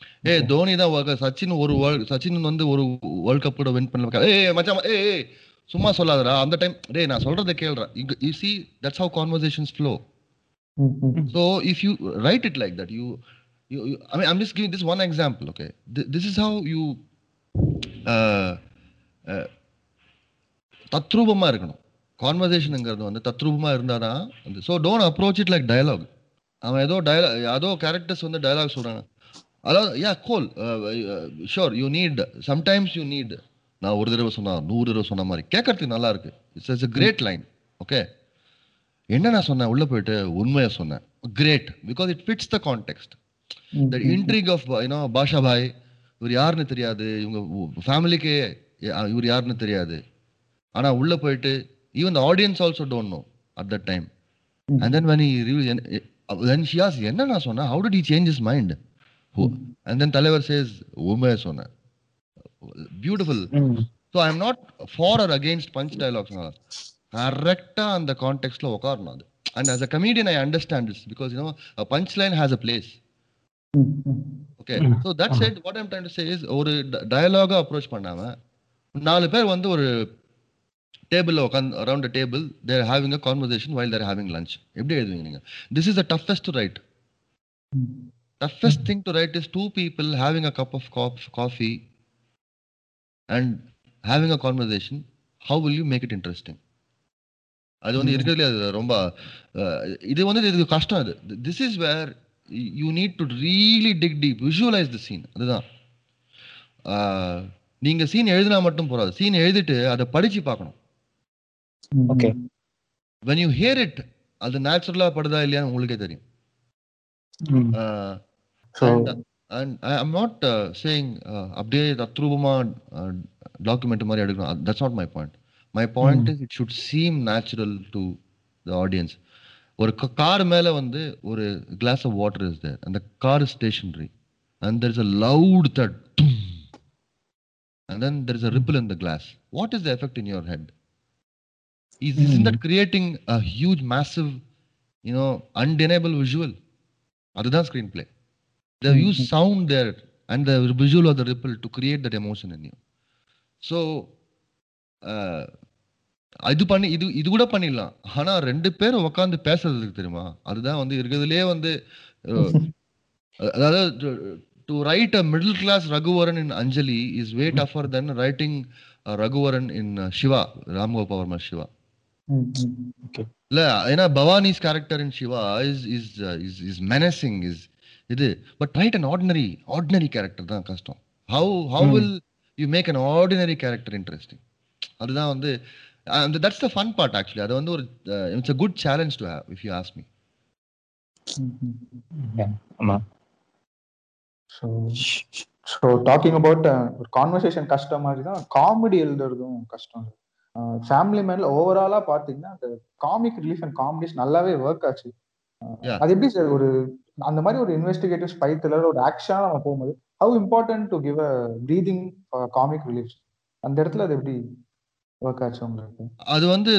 C: all ஏ தோனி தான் சச்சின் ஒரு சச்சின் வந்து ஒரு வேர்ல்ட் கப் கூட வின் பண்ண ஏ மச்சான் ஏ சும்மா சொல்லாதடா அந்த டைம் டேய் நான் சொல்றத கேளுடா you see that's how conversations flow so if you write it like that you I mean I'm just giving this one example okay this is how you தத்ரூபமா இருக்கணும் கான்வர்சேஷனுங்கிறது வந்து தத்ரூபமா இருந்தாதான் so don't approach it like dialogue அவன் ஏதோ dialogue ஏதோ characters வந்து டயலாக் சொல்கிறாங்க அதாவது யா கோல் sure you need sometimes you need நான் ஒரு தடவை சொன்னா நூறு தடவை சொன்ன மாதிரி கேட்கறதுக்கு நல்லா இருக்கு it's a great line okay என்ன நான் சொன்னேன் உள்ள போயிட்டு உண்மையை சொன்னேன் great because it fits the context the intrigue of you know பாஷா பாய் இவர் யாருன்னு தெரியாது இவங்க ஃபேமிலிக்கே இவர் யாருன்னு தெரியாது ஆனால் உள்ளே போயிட்டு even the audience also don't know at that time and then when then ஷியாஸ் என்ன நான் சொன்னேன் how D change is mind and then தலைவர் சேஸ் உமே சொன்னேன் beautiful so I am not for or against punch dialogues கரெக்டாக அந்த கான்டெக்ட்ல உட்காரணும் அது and as a comedian I understand it's because you know punch line has a place okay so that side what I'm to say is ஒரு டயலாகா approach பண்ணாம நாலு பேர் வந்து ஒரு டேபிள் உட்காந்து table they're having a conversation while they're having lunch எப்படி எழுதுவீங்க நீங்க this is the toughest to write toughest thing to write is two people having a cup of coffee and having a conversation how will you make it interesting அது வந்து இருக்கிறதுலே அது ரொம்ப இது வந்து இது கஷ்டம் அது this is where you need to really dig deep visualise the scene அதுதான் நீங்கள் சீன் எழுதினா
D: மட்டும் போகாது சீன் எழுதிட்டு அதை படித்து பார்க்கணும் okay mm-hmm.
C: when you hear it அது நேச்சுரலா படுதா இல்லையா உங்களுக்கே தெரியும் not mm-hmm. Saying uh, uh, uh, அப்படியே தத்ரூபமா டாக்குமெண்ட் மாதிரி எடுக்கணும் that's not my point my point it should seem natural to the audience ஒரு கார் மேல வந்து ஒரு glass of water is there அந்த car stationary and there is a loud that and then there is a ripple in the glass what is the effect in your head Is, mm. Isn't that creating a huge, massive, you know, undeniable visual? Other than screenplay, they've mm. used sound there and the visual of the ripple to create that emotion in you. So இது பண்ணி இது இது கூட பண்ணிடலாம் ஆனா ரெண்டு பேரும் உட்காந்து பேசுறதுக்கு தெரியுமா அதுதான் வந்து இருக்கிறதுலே வந்து அதாவது to write a middle class Raghuvaran in Anjali is way tougher than writing Raghuvaran in Siva Ramgopal Varma Siva இல்ல mm. ஏன்னா Bhavani's character in Siva is is is is menacing is இது but write an ordinary ordinary character தான் கஷ்டம் how how will you make an ordinary character interesting அதுதான் வந்து அந்த that's the fun part actually அது வந்து ஒரு it's a good challenge to have if you ask me
D: so talking about ஒரு conversation கஷ்டம் மாதிரி தான் காமெடி எழுதுறதும் கஷ்டம் ஃபேமிலி மேன்ல ஓவராலா பாத்தீங்கன்னா அந்த காமிக் ரிலீஃப் அண்ட் காமெடிஸ் நல்லாவே ஒர்க் ஆச்சு அது எப்படி சார் ஒரு அந்த மாதிரி ஒரு இன்வெஸ்டிகேட்டிவ் ஸ்பை த்ரில்லர் ஒரு ஆக்ஷனா நம்ம போகும்போது how
C: important to give a breathing comic relief அந்த இடத்துல அது எப்படி அது வந்து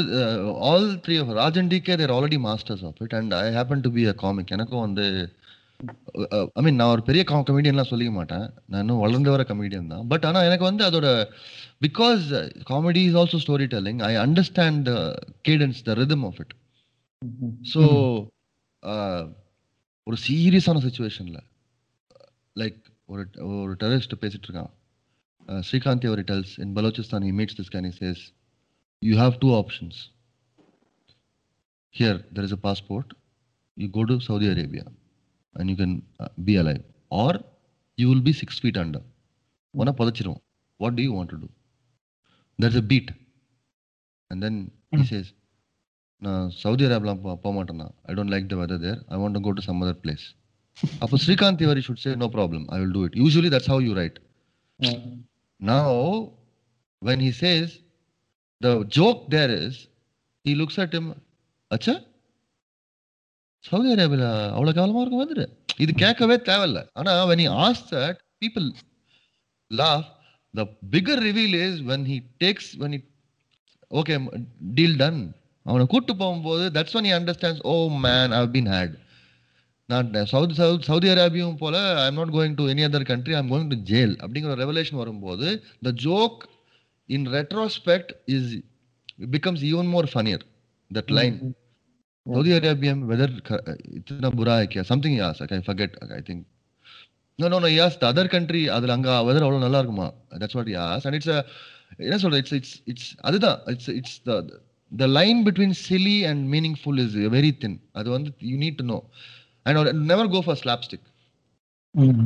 C: all three Rajan D they're already masters of it and I happen to be a comic எனக்கும் வந்து ஐ மீன் நான் ஒரு பெரிய கமெடியன்லாம் சொல்லிக்க மாட்டேன் நான் இன்னும் வளர்ந்து வர கமெடியன் தான் பட் ஆனால் எனக்கு வந்து அதோட because comedy is also story telling I understand the cadence the rhythm of it so ஒரு சீரியஸான சுச்சுவேஷனில் லைக் ஒரு ஒரு டெரரிஸ்ட் பேசிட்டு இருக்கான் ஸ்ரீகாந்தி அவர் tells in Balochistan he meets this can chase you have two options here there is a passport you go to Saudi Arabia and you can uh, be alive. Or you will be six feet under. What do you want to do? There's a beat. And then he hmm. says, Saudi Arabia, I don't like the weather there. I want to go to some other place. Appa Srikanth Tiwari should say, no problem, I will do it. Usually that's how you write. Hmm. Now, when he says, the joke there is, he looks at him, Acha, Saudi அரேபியால அவ்வளவு கேவலமா இருக்கும் வந்துரு இது கேட்கவே தேவையில்ல ஆனா when he asked that people laugh the bigger reveal is when he takes when he okay அவனை கூட்டு போகும்போது that's one understands oh man I been had நான் சவுதி சவுத் சவுதி அரேபியும் போல I am not going to any other country I am going to jail அப்படிங்கிற revelation வரும்போது the joke in retrospect is becomes even more funnier that line Saudi Arabia में weather इतना बुरा है क्या something yes I forget I think no no no he asked the other country அதுல அங்க weather அவ்வளவு நல்லா இருக்குமா that's what he asked and it's a know சொல்ற it's it's it's அதுதான் it's it's the the line between silly and meaningful is very thin அது வந்து you need to know and uh, never go for slapstick mm-hmm.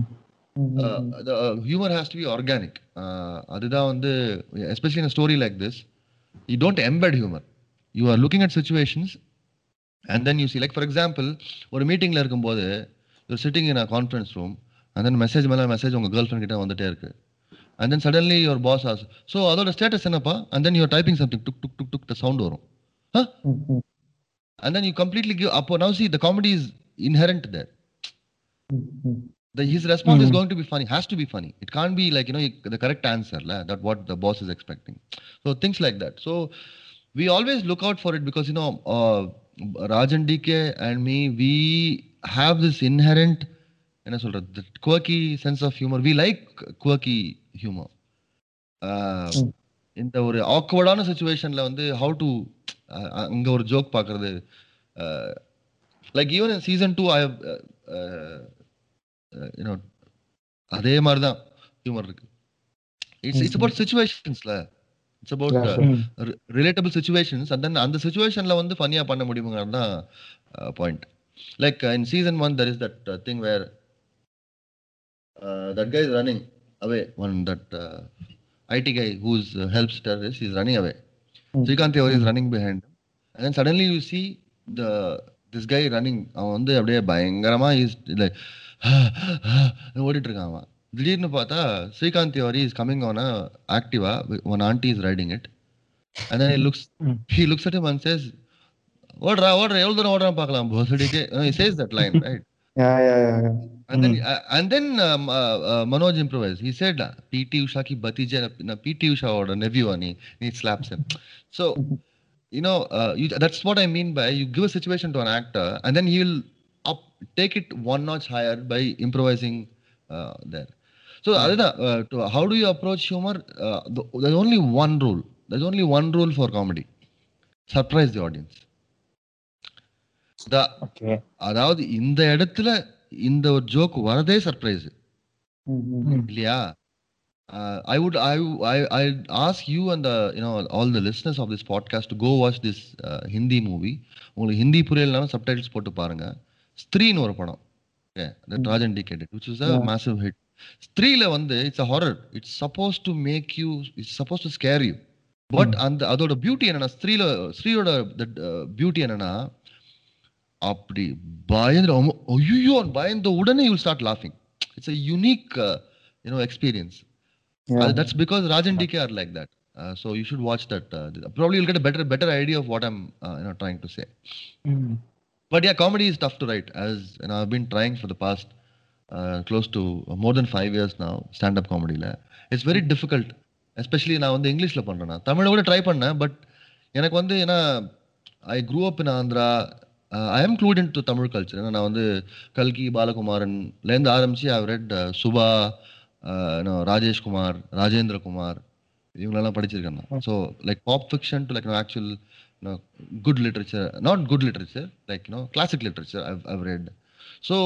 C: uh, the uh, humor has to be organic uh, அதுதான் வந்து especially in a story like this you don't embed humor you are looking at situations and then you see like for example ஒரு மீட்டிங்கில் இருக்கும்போது you're sitting in a conference room and then message மேலே message உங்கள் girlfriend கிட்ட வந்துட்டே இருக்கு and then suddenly your boss as so அதோட status என்னப்பா and then you're typing something டுக் டுக் டுக் டுக் த சவுண்ட் வரும் and then you completely give அப்போ now see the comedy is inherent there The, his response is mm-hmm. going to be funny, has to be funny. It can't be like, you know, the correct answer, that what the boss is expecting. So things like that. So we always look out for it because, you know, uh, Raj and K and me we have this inherent என்ன சொல்றது குவக்கி sense of humour we like குவக்கி humour இந்த ஒரு ஆக்வர்டான சுச்சுவேஷன்ல வந்து how to அங்க ஒரு joke பாக்குறது like even in season two I அதே மாதிரி தான் ஹியூமர் இருக்கு இட்ஸ் இட்ஸ் அபவுட் சுச்சுவேஷன்ஸ்ல it's about relatable situations and then அந்த சுச்சுவேஷன்ல வந்து ஃபன்னியா பண்ண முடியுங்கிறது தான் point like in season one there is that thing where that guy is running away one that IT guy whose help ஸ்டர் is is running away Srikant அவர் is running behind and then suddenly you see the this guy running அவன் வந்து அப்படியே பயங்கரமா is like ஓடிட்டு இருக்கான் அவன் திடீர்னு பார்த்தா Srikant Tiwari is coming on Activa one aunty is riding it and then looks he looks at one says ஓடுறா ஓடுற எவ்வளவு தூரம் ஓடுறான் பார்க்கலாம் சொல்லிட்டு says that line right And then, mm. uh, and then um, uh, uh, Manoj improvised. He said, "P.T. Usha ki batija na P.T. Usha or nephew ani." He slaps him. So, you know, uh, you, that's what I mean by you give a situation to an actor, and then he'll up, take it one notch higher by improvising uh, there. So அதுதான் how do you approach humour only one rule that only one rule for comedy surprise the audience அதாவது இந்த இடத்துல இந்த ஒரு joke வரதே surprise hmm, hmm, hmm. இல்லையா I would I I ask you and you know all the listeners of this podcast go watch this Hindi movie உங்களுக்கு ஹிந்தி புரியலனாலும் subtitles போட்டு பாருங்க ஸ்திரீன்னு ஒரு படம் Raj and decade which is a massive hit த்ரீல வந்து it's a horror it's suppose to make you it's suppose to scare you but அந்த அதோட பியூட்டி என்னன்னா ஸ்ரீல ஸ்ரீயோட பியூட்டி என்னன்னா அப்படி பயந்து ஐயோ பயந்த உடனே யூ ஸ்டார்ட் லாஃபிங் it's a unique you know experience that's because Raj and D K are like that that. Uh, so you should watch that. Uh, probably you'll get a better better idea of what I'm uh, you know trying to say. Hmm. But yeah, comedy is tough to write, as I've been trying for the past close to more then five years நான் stand up காமெடியில் it's very difficult especially நான் வந்து இங்கிலீஷில் பண்ணுறேன் நான் தமிழை கூட try பண்ணேன் பட் எனக்கு வந்து ஏன்னா I grew up in Andhra I am glued to Tamil culture ஏன்னா நான் வந்து கல்கி பாலகுமாரன்லேருந்து ஆரம்பித்து ஐ ரெட் சுபா ராஜேஷ்குமார் ராஜேந்திரகுமார் இவங்களெல்லாம் படிச்சிருக்கேன் நான் so like pop fiction to like actual good literature not good literature like you know classic literature I I've read so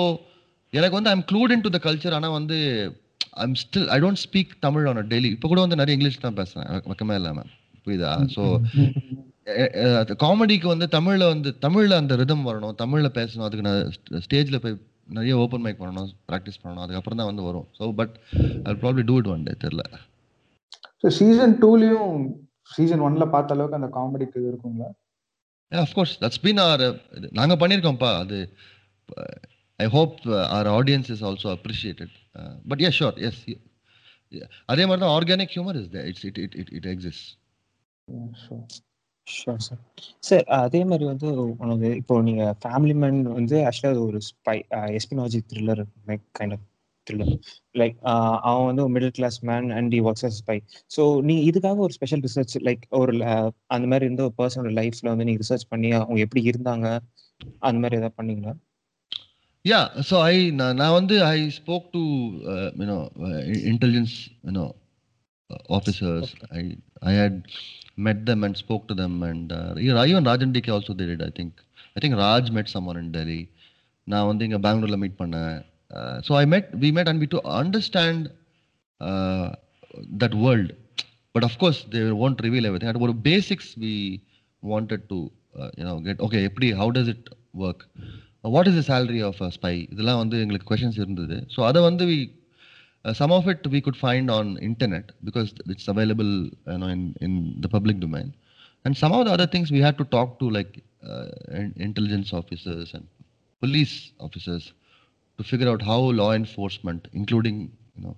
C: எனக்கு வந்து I'm glued in to the culture ஆனால் வந்து I'm still I don't speak Tamil ஆன daily இப்போ கூட வந்து நிறைய English தான் பேசுகிறேன் இல்லை மேம் புரியுதா ஸோ காமெடிக்கு வந்து தமிழில் வந்து தமிழில் அந்த ரிதம் வரணும் தமிழில்
D: பேசணும் அதுக்கு நான் ஸ்டேஜில் போய் நிறைய ஓப்பன் மைக் பண்ணணும் ப்ராக்டிஸ் பண்ணணும் அதுக்கப்புறம் தான் வந்து வரும் so but I probably do it one day தெரில ஸோ சீசன் டூலையும் சீசன் ஒன்ல பார்த்த அளவுக்கு அந்த காமெடிக்கு இது இருக்குங்களா of course
C: that's been our நாங்கள் பண்ணியிருக்கோம்ப்பா அது I hope our audience is also appreciated but yes sure yes அதே மாதிரி தான் organic humour is it's it it it it exist sure sir
D: sir அதே மாதிரி வந்து உனக்கு இப்போ நீங்க ஃபேமிலி மேன் வந்து ஆக்சுவலாக அது ஒரு spy espionage thriller kind of thriller like அவன் வந்து ஒரு middle class man and D works spy so நீ இதுக்காக ஒரு ஸ்பெஷல் ரிசர்ச் லைக் ஒரு uh, அந்த மாதிரி இருந்த ஒரு பர்சனோட லைஃப்ல வந்து நீங்கள் ரிசர்ச் பண்ணி அவங்க எப்படி இருந்தாங்க அந்த மாதிரி
C: ஏதாவது பண்ணீங்களா Yeah, so I now on the I spoke to uh, you know uh, intelligence you know uh, officers. I I had met them and spoke to them and uh, even Rajan DK also they did. I think I think Raj met someone in Delhi. Now on the in Bangalore meet panna. So I met we met and we to understand that world. But of course they won't reveal everything. but what basics we wanted to you know get okay. How does it work? What is the salary of a spy இதெல்லாம் வந்து எங்களுக்கு questions இருந்தது so அதை வந்து we some of it we could find on internet because it's available in in the public domain and some of the other things we had to talk to like intelligence officers and police officers to figure out how law enforcement, including you know,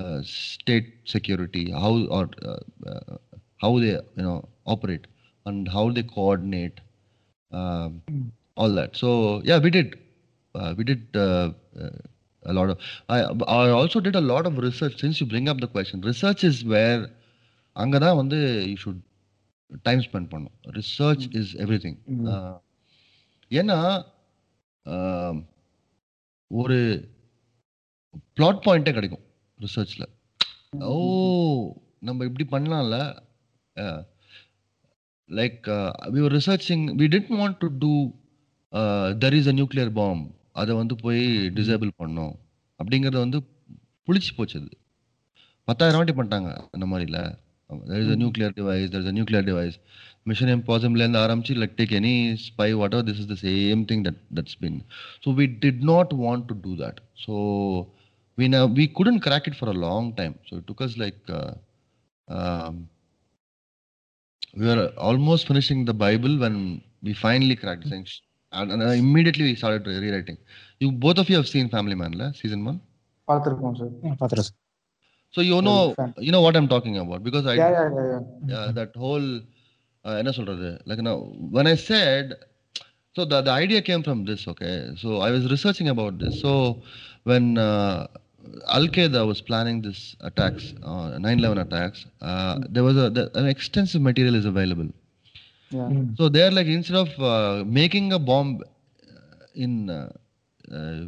C: uh, state security, how or uh, uh, how they you know operate and how they coordinate. Um, all that. So yeah, we did. Uh, we did uh, uh, a lot of. I, I also did a lot of research. Since you bring up the question, research is where அங்கே தான் வந்து you should time spend பண்ணும் research is everything ஏன்னா ஒரு plot பாயிண்ட்டே கிடைக்கும் ரிசர்ச்சில் ஓ நம்ம இப்படி பண்ணலாம்ல like we researching we didn't want to do there is a nuclear bomb அதை வந்து போய் டிசேபிள் பண்ணோம் அப்படிங்கிறத வந்து புளிச்சு போச்சு அது பத்தாயிரம் வாட்டி பண்ணிட்டாங்க அந்த மாதிரில there is a nuclear device there is a nuclear device mission இம்பாசிபிள்லேருந்து ஆரம்பிச்சு like take any spy what this is the same thing that that's been so we did not want to do that so we ந we couldn't crack it for a long time so it took like uh, um, we were almost finishing the bible when we finally cracked and I immediately started rewriting. You both of you have seen Family Man, la, season one. so you know you know what i'm talking about because i yeah yeah yeah, yeah. yeah that whole uh, என்ன uh, like now when i said so the, the idea came from this okay so i was researching about this so when uh, al-qaeda was planning this attacks uh, 9-11 attacks uh, there was a the, an extensive material is available Hmm. So they're like instead of uh, making a bomb uh, in uh, uh,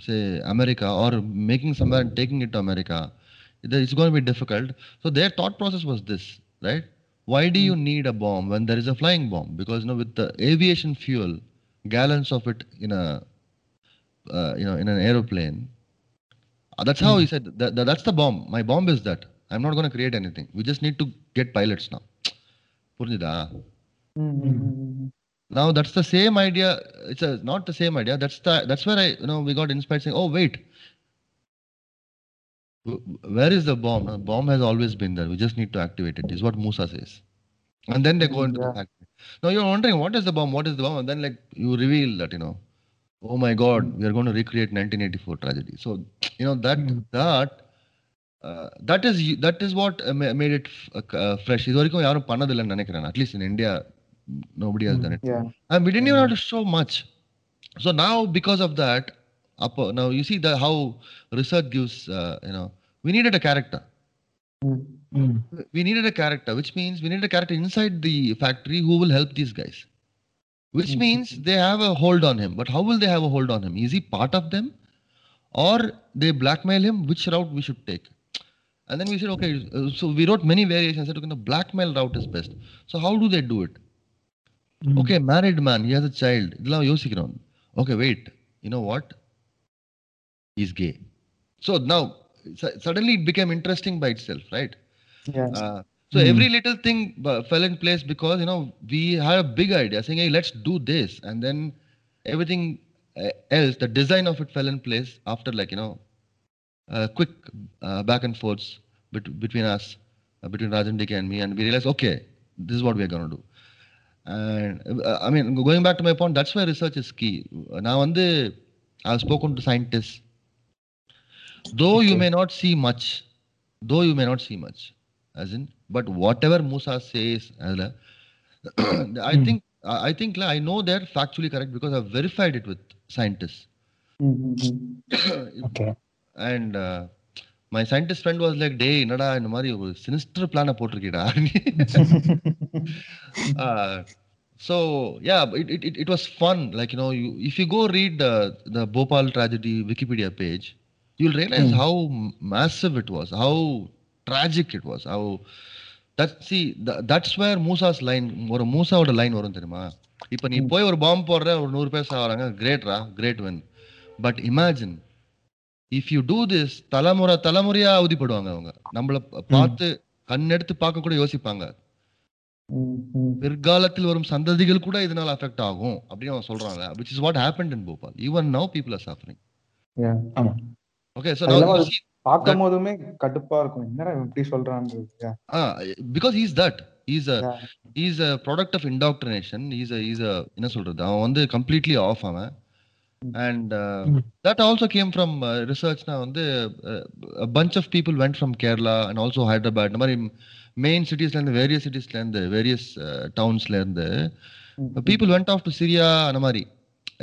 C: say America or making somewhere and taking it to America, it's going to be difficult. So their thought process was this, right? Why do you hmm. need a bomb when there is a flying bomb? Because you know with the aviation fuel, gallons of it in a uh, you know in an aeroplane. Uh, that's how he hmm. said that, that, that's the bomb. My bomb is that. I'm not going to create anything. We just need to get pilots now. Mm. Now that's the same idea. It's a, not the same idea. That's the that's where I you know we got inspired saying, oh wait, where is the bomb? The bomb has always been there. We just need to activate it. Is what Musa says. And then they go into yeah. the factory. Now you're wondering what is the bomb? What is the bomb? And then like you reveal that you know, oh my God, we are going to recreate 1984 tragedy. So you know that mm. that uh, that is that is what made it uh, fresh. இதுவரைக்கும் யாரும் பண்ணதில்லைன்னு at least in India. Nobody has done it. Yeah. And we didn't even have to mm. show much. So now, because of that, now you see the how research gives, uh, you know, we needed a character. Mm. mm. We needed a character, which means we needed a character inside the factory who will help these guys. Which mm. means they have a hold on him. But how will they have a hold on him? Is he part of them? Or they blackmail him? Which route we should take? And then we said, okay, so we wrote many variations. I said, okay, the blackmail route is best. So how do they do it? Hmm. Okay, married man, he has a child. இதெல்லாம் யோசிக்கிறோம் Okay, wait. You know what? He's gay. So now suddenly it became interesting by itself, right? Yes. Uh, so hmm. every little thing uh, fell in place because you know we had a big idea saying, "Hey, let's do this," and then everything uh, else, the design of it fell in place after like you know, uh, quick back and forths between us, between Rajan Dika and me, and we realized, okay, this is what we're gonna do and uh, i mean going back to my point that's why research is key now and i've spoken to scientists though you may not see much though you may not see much as in but whatever musa says i hmm. think i think i know they're factually correct because i've verified it with scientists mm-hmm. okay and uh, my scientist friend was like டேய் என்னடா இந்த மாதிரி ஒரு sinister பிளானை போட்டிருக்கீடா uh, so yeah, it, it, it was fun. Like you know, you, if you go read the the Bhopal tragedy Wikipedia page, you'll realize mm. how massive it was, how tragic it was, how that see the, that's where Musa's line ஒரு மூசாவோட line வரும் தெரியுமா இப்போ நீ போய் ஒரு பாம்பு போடுற ஒரு நூறு பேர் சாகுறாங்க கிரேட்ரா great when but imagine if you do this தலைமுறை தலைமுறையா அவதிப்படுவாங்க அவங்க நம்மளை பார்த்து கண்ணெடுத்து பார்க்க கூட யோசிப்பாங்க Mm-hmm. பிற்காலத்தில் வரும் சந்ததிகள் கூட இதனால அஃபெக்ட் ஆகும் அப்படின்னு அவன் சொல்றாங்க which is what happen in Bhopal even now people are suffering okay so நவ பார்க்கும் போதுமே கடுப்பா இருக்கும் என்னடா இப்படி சொல்றாங்க ஆ because he is that is a is a product of indoctrination is a is a என்ன சொல்றது அவன் வந்து கம்ப்ளீட்லி ஆஃப் அவன் and that also came from ரிசர்ச்னா வந்து bunch of people went from Kerala and also Hyderabad இந்த மாதிரி மெயின் சிட்டிஸ்லேருந்து வேரியஸ் சிட்டிஸ்லேருந்து வேரியஸ் டவுன்ஸ்லேருந்து people went off to Syria அந்த மாதிரி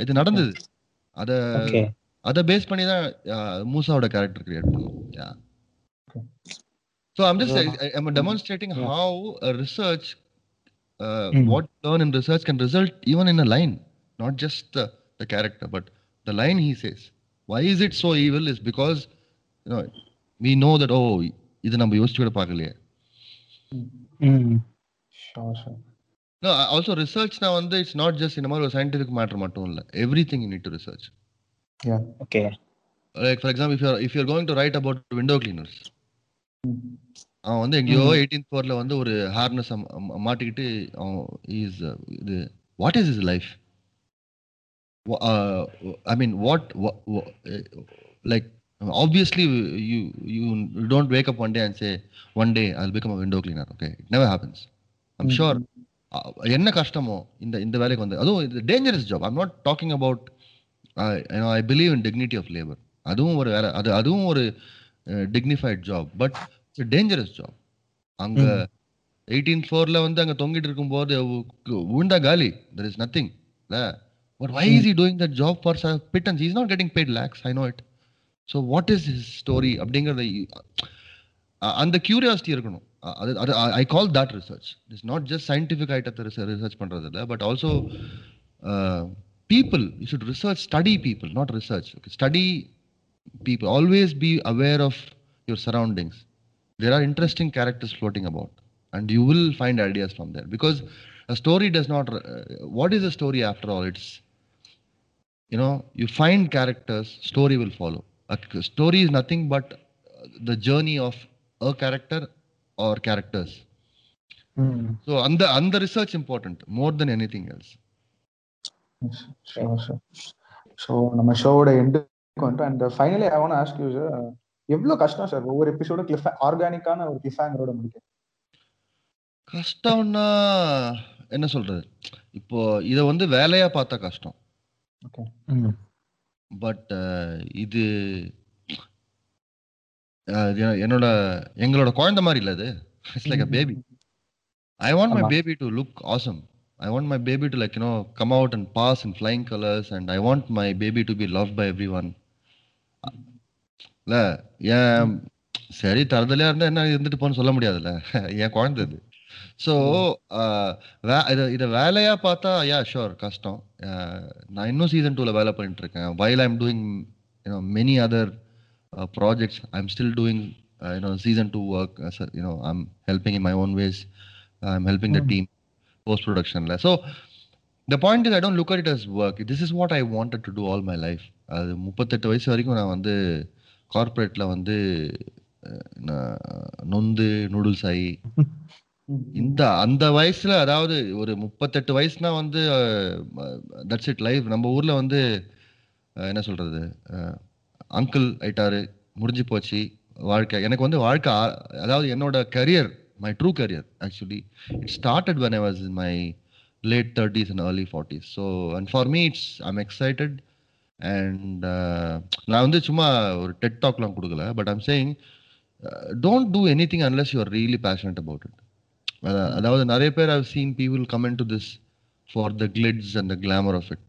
C: இது நடந்தது அதை அதை பேஸ் பண்ணி தான் uh, மூசாவோட கேரக்டர் கிரியேட் பண்ணுவோம் so I'm just demonstrating how research what learn in research can result even in a line not just the character but the line he says why is it so evil is because we know that ஓ இது நம்ம யோசிச்சு கூட பார்க்கலையே sure sure no also ரிசர்ச்னா வந்து it's not just இந்த மாதிரி ஒரு சயின்டிஃபிக் மேட்டர் மட்டும் இல்ல everything you need to research yeah okay like for example if you if you going to write about window cleaners அவன் வந்து எங்கேயோ எயிட்டீன் hmm. ஃபோர்ல வந்து ஒரு ஹார்னஸ் மாட்டிக்கிட்டு அவன் இஸ் uh, இது what is is life I mean what like obviously you you don't wake up one day and say one day i'll become a window cleaner okay it never happens i'm mm-hmm. uh, என்ன கஷ்டமோ இந்த இந்த வேலைக்கு வந்து அதுவும் இது dangerous job I'm not talking about I believe in dignity of labour அதுவும் ஒரு வேலை அது அதுவும் ஒரு dignified job but dangerous job அங்க எயிட்டீன் ஃப்ளோர்ல வந்து அங்க தொங்கிட்டு இருக்கும்போது போது உண்டா காலி there is nothing but why is he doing that job for pittance is not getting paid lakhs I know it so what is his story அப்படிங்கிறத அந்த கியூரியாசிட்டி இருக்கணும் அது அது I call that research it's not just scientific ஐட்டத்தை research பண்ணுறது இல்லை but also people you should research study people not research okay study people always be aware of your surroundings there are interesting characters floating about and you will find ideas from there because a story does not what is a story after all it's you know you find characters story will follow a story is nothing but the journey of a character or characters. Mm. So, and the, and the research important more than anything else. Sure, sure. So நம்ம ஷோவோட எண்டுக்கு வந்துட்டு and finally I want ask you sir எவ்வளோ கஷ்டம் sir ஒவ்வொரு எபிசோடும் Cliff ஆர்கானிக்கான ஒரு கிளிஃபேங்கரோட முடிக்க கஷ்டம்னா என்ன சொல்றது இப்போ இதை வந்து வேலையா பார்த்தா கஷ்டம் ஓகே பட் uh, இது uh, என்னோட எங்களோட குழந்தை மாதிரி இல்லை அது it's like a baby I want my baby to look awesome I want my baby to like you know come out and pass in flying colours and I want my baby to be love by everyone இல்லை ஏன் சரி தரதலையா இருந்தா என்ன இருந்துட்டு போன்னு சொல்ல முடியாதுல்ல என் குழந்தை அது ஸோ uh, இதை இதை வேலையாக பார்த்தா ஐயா ஷோர் கஷ்டம் uh, நான் இன்னும் சீசன் டூவில் வேலை பண்ணிட்டு இருக்கேன் while I'm doing you know many other projects I am still doing you know season two work you know I'm helping in my own ways I am helping the team post ப்ரொடக்ஷனில் so the point is I don't look at it as work this is what I wanted to do all my life அது முப்பத்தெட்டு வயசு வரைக்கும் நான் வந்து கார்பரேட்டில் வந்து uh, நொந்து noodles ஆகி இந்த அந்த வயசுல அதாவது ஒரு முப்பத்தெட்டு வயசுனா வந்து தட்ஸ் இட் லைஃப் நம்ம ஊர்ல வந்து என்ன சொல்றது அங்கிள் ஆயிட்டாரு முடிஞ்சு போச்சு வாழ்க்கை எனக்கு வந்து வாழ்க்கை அதாவது என்னோட career my true career actually it started when I was in my late thirties and early forties so and for me it's M excited and நான் வந்து சும்மா ஒரு டெட் டாக்லாம் கொடுக்கல but I'm saying don't do anything unless you are really passionate about it Uh, அதாவது நிறைய பேர் have seen people comment to this for the glitz and the glamour of it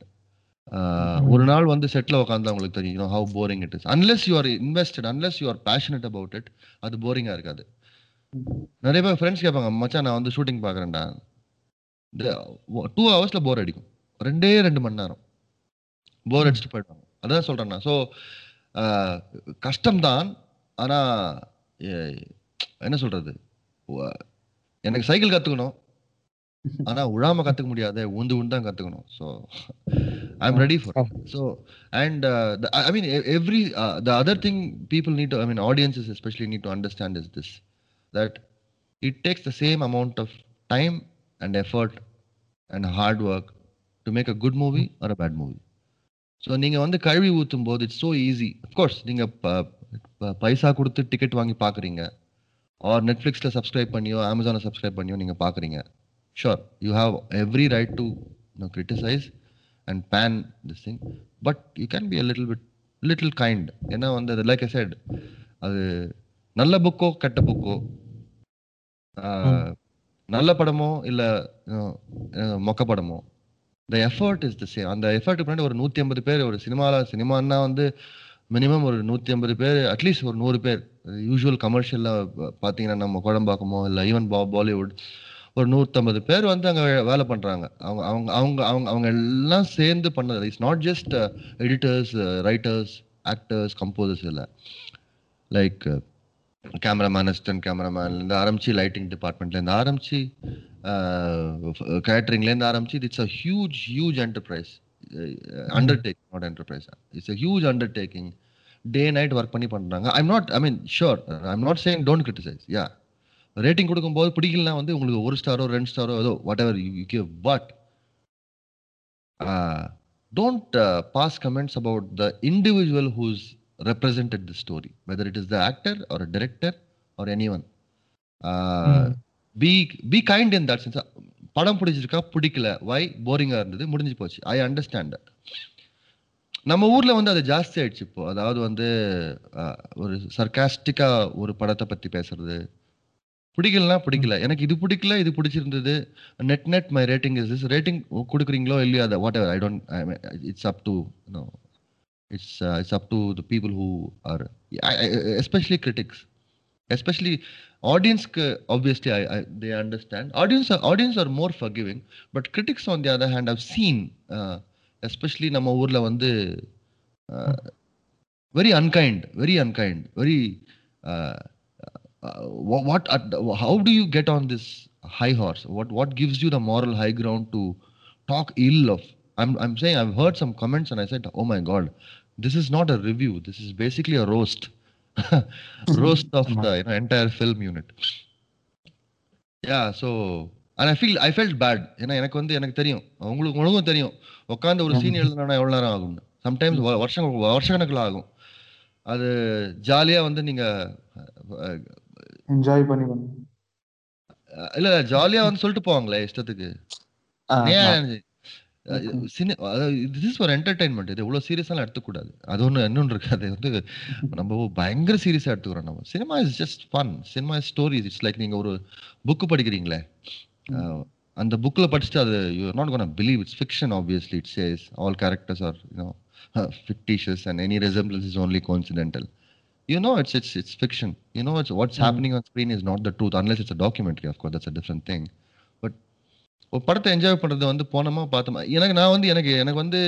C: ஒரு நாள் வந்து செட்டில் உட்காந்து அவங்களுக்கு தெரியும் how boring it is unless you are invested unless you are passionate about it அது போரிங்காக இருக்காது நிறைய பேர் ஃப்ரெண்ட்ஸ் கேட்பாங்க மச்சான் நான் வந்து ஷூட்டிங் பார்க்குறேன்டா டூ ஹவர்ஸில் போர் அடிக்கும் ரெண்டே ரெண்டு மணி நேரம் போர் mm-hmm. அடிச்சுட்டு போயிடுவாங்க அதான் சொல்கிறேன் நான் ஸோ uh, கஷ்டம்தான் ஆனால் என்ன சொல்கிறது எனக்கு சைக்கிள் கத்துக்கணும் ஆனா உழாம கத்துக்க முடியாது உந்து உண்டு தான் கத்துக்கணும் so I am ready for so and I mean every the other thing people need I mean audience especially need to understand is this that it takes the same amount of time and effort and hard work to make a good movie or a bad movie so நீங்கள் வந்து கழுவி ஊற்றும் போது it's so easy of course நீங்கள் பைசா கொடுத்து ticket வாங்கி பார்க்குறீங்க ஆர் நெட்ஃப்ளிக்ஸில் சப்ஸ்கிரைப் பண்ணியோ அமேசானை சப்ஸ்கிரைப் பண்ணியோ நீங்கள் பார்க்குறீங்க sure you have every right to no criticise and pan this thing but you can be a little bit little kind ஏன்னா வந்து அது லைக் சைட் அது நல்ல புக்கோ கெட்ட புக்கோ நல்ல படமோ இல்லை மொக்க படமோ the effort is the same அந்த எஃபர்ட் பின்னாடி ஒரு நூற்றி ஐம்பது பேர் ஒரு சினிமாவில் சினிமான்னா வந்து மினிமம் ஒரு நூற்றி ஐம்பது பேர் அட்லீஸ்ட் ஒரு நூறு பேர் யூஸ்வல் கமர்ஷியலில் பார்த்தீங்கன்னா நம்ம குழம்பாக்கமோ இல்லை ஈவன் பா பாலிவுட் ஒரு நூற்றம்பது பேர் வந்து அங்கே வேலை பண்ணுறாங்க அவங்க அவங்க அவங்க அவங்க அவங்க எல்லாம் சேர்ந்து பண்ணது it's not just editors writers actors composers இல்லை லைக் கேமராமேன் அசிஸ்டன்ட் கேமராமேன்லேருந்து ஆரம்பிச்சு லைட்டிங் டிபார்ட்மெண்ட்லேருந்து ஆரம்பிச்சு கேட்ரிங்லேருந்து uh, ஆரம்பிச்சு it's a huge huge enterprise undertake not enterprise it's huge undertaking day night work பண்ணி பண்ணுறாங்க I'm not I mean sure I'm not don't criticise yeah rating கொடுக்கும்போது பிடிக்கலனா வந்து உங்களுக்கு ஒரு ஸ்டாரோ ரெண்டு ஸ்டாரோ ஏதோ whatever you give but don't pass comments about the individual whose the story whether it is the actor or director or any one be be kind in that sense படம் பிடிச்சிருக்கா பிடிக்கல வை போரிங்காக இருந்தது முடிஞ்சு போச்சு ஐ அண்டர்ஸ்டாண்ட் நம்ம ஊரில் வந்து அது ஜாஸ்தி ஆயிடுச்சு இப்போ அதாவது வந்து ஒரு சர்காஸ்டிக்காக ஒரு படத்தை பற்றி பேசுறது பிடிக்கலனா பிடிக்கல எனக்கு இது பிடிக்கல இது பிடிச்சிருந்தது net net my rating is is rating கொடுக்குறீங்களோ இல்லையோ அதை whatever I don't I it's up to it's it's up to the people who are especially critics especially audience obviously I, I, they understand audience audience are more forgiving but critics on the other hand have seen uh, especially நம்ம ஊர்ல வந்து uh, very unkind very unkind very uh, uh, what how do you get on this high horse what what gives you the moral high ground to talk ill of i'm i'm saying i've heard some comments and i said oh my god this is not a review this is basically a roast roast of the you know film unit yeah Yeah, so and I feel I felt bad ஏன்னா எனக்கு வந்து எனக்கு தெரியும் உங்களுக்கு உனக்கும் தெரியும் உட்காந்து ஒரு சீன் எழுதுனா எவ்வளோ நேரம் ஆகும்னு சம்டைம்ஸ் வருஷம் வருஷ கணக்கில் ஆகும் அது ஜாலியாக வந்து நீங்கள் என்ஜாய் பண்ணி இல்லை ஜாலியாக வந்து சொல்லிட்டு போவாங்களே இஷ்டத்துக்கு ஏன் சினி திஸ் ஒரு என்டர்டைன்மெண்ட் இது எவ்வளோ சீரியஸாலாம் எடுத்துக்கூடாது அது ஒன்று இன்னொன்று இருக்காது வந்து நம்ம பயங்கர சீரியஸாக எடுத்துக்கிறோம் நம்ம cinema is just fun cinema is stories it's like நீங்கள் ஒரு புக்கு படிக்கிறீங்களே அந்த புக்கில் படிச்சுட்டு அது you not gonna believe it's fiction obviously it's says all characters are you know fictitious and any resemblance is only coincidental you know it's it's it's fiction you know it's what's mm. happening on screen is not the truth unless it's a documentary of course that's a different ஒரு படத்தை enjoy பண்ணுறது வந்து போனோமா பார்த்தோமா எனக்கு நான் வந்து எனக்கு எனக்கு வந்து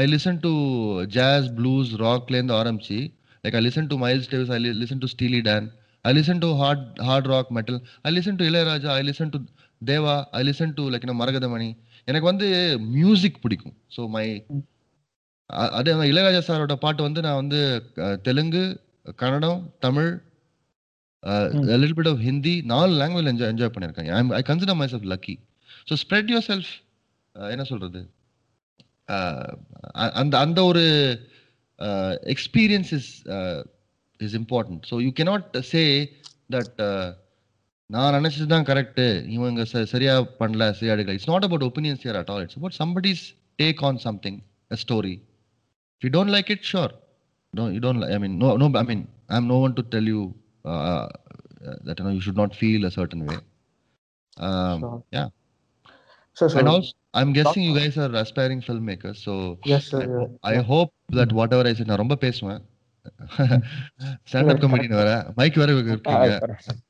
C: I listen to jazz blues ராக்லேருந்து ஆரம்பிச்சு like I listen to Miles Davis I listen to Steely Dan I listen to hard hard rock metal I listen to Ilaiyaraaja I listen to Deva I listen to like நான் மரகதமணி எனக்கு வந்து music பிடிக்கும் so my அதே இளையராஜா சாரோட பாட்டு வந்து நான் வந்து Telugu Kannada Tamil little bit of Hindi நாலு லாங்குவேஜ் என்ஜாய் என்ஜாய் பண்ணியிருக்கேன் I consider myself lucky so spread yourself என்ன சொல்கிறது அந்த அந்த ஒரு experience is is important so you cannot say that நான் நினச்சது தான் கரெக்டு இவங்க ச சரியாக பண்ணல சரியாக எடுக்கல it's not about opinions here at all it's about somebody's take on something a story you don't like it sure no you don't i mean no no i mean i'm no one to tell you uh, that you know you should not feel a certain way um, sure. yeah Sure, sure. And also, I'm guessing you guys are aspiring filmmakers. So yes, sir, I, yeah. I yeah. hope that whatever I said, na romba say, நான் ரொம்ப பேசுவேன் stand up comedian வேற mic வேற இருக்கீங்க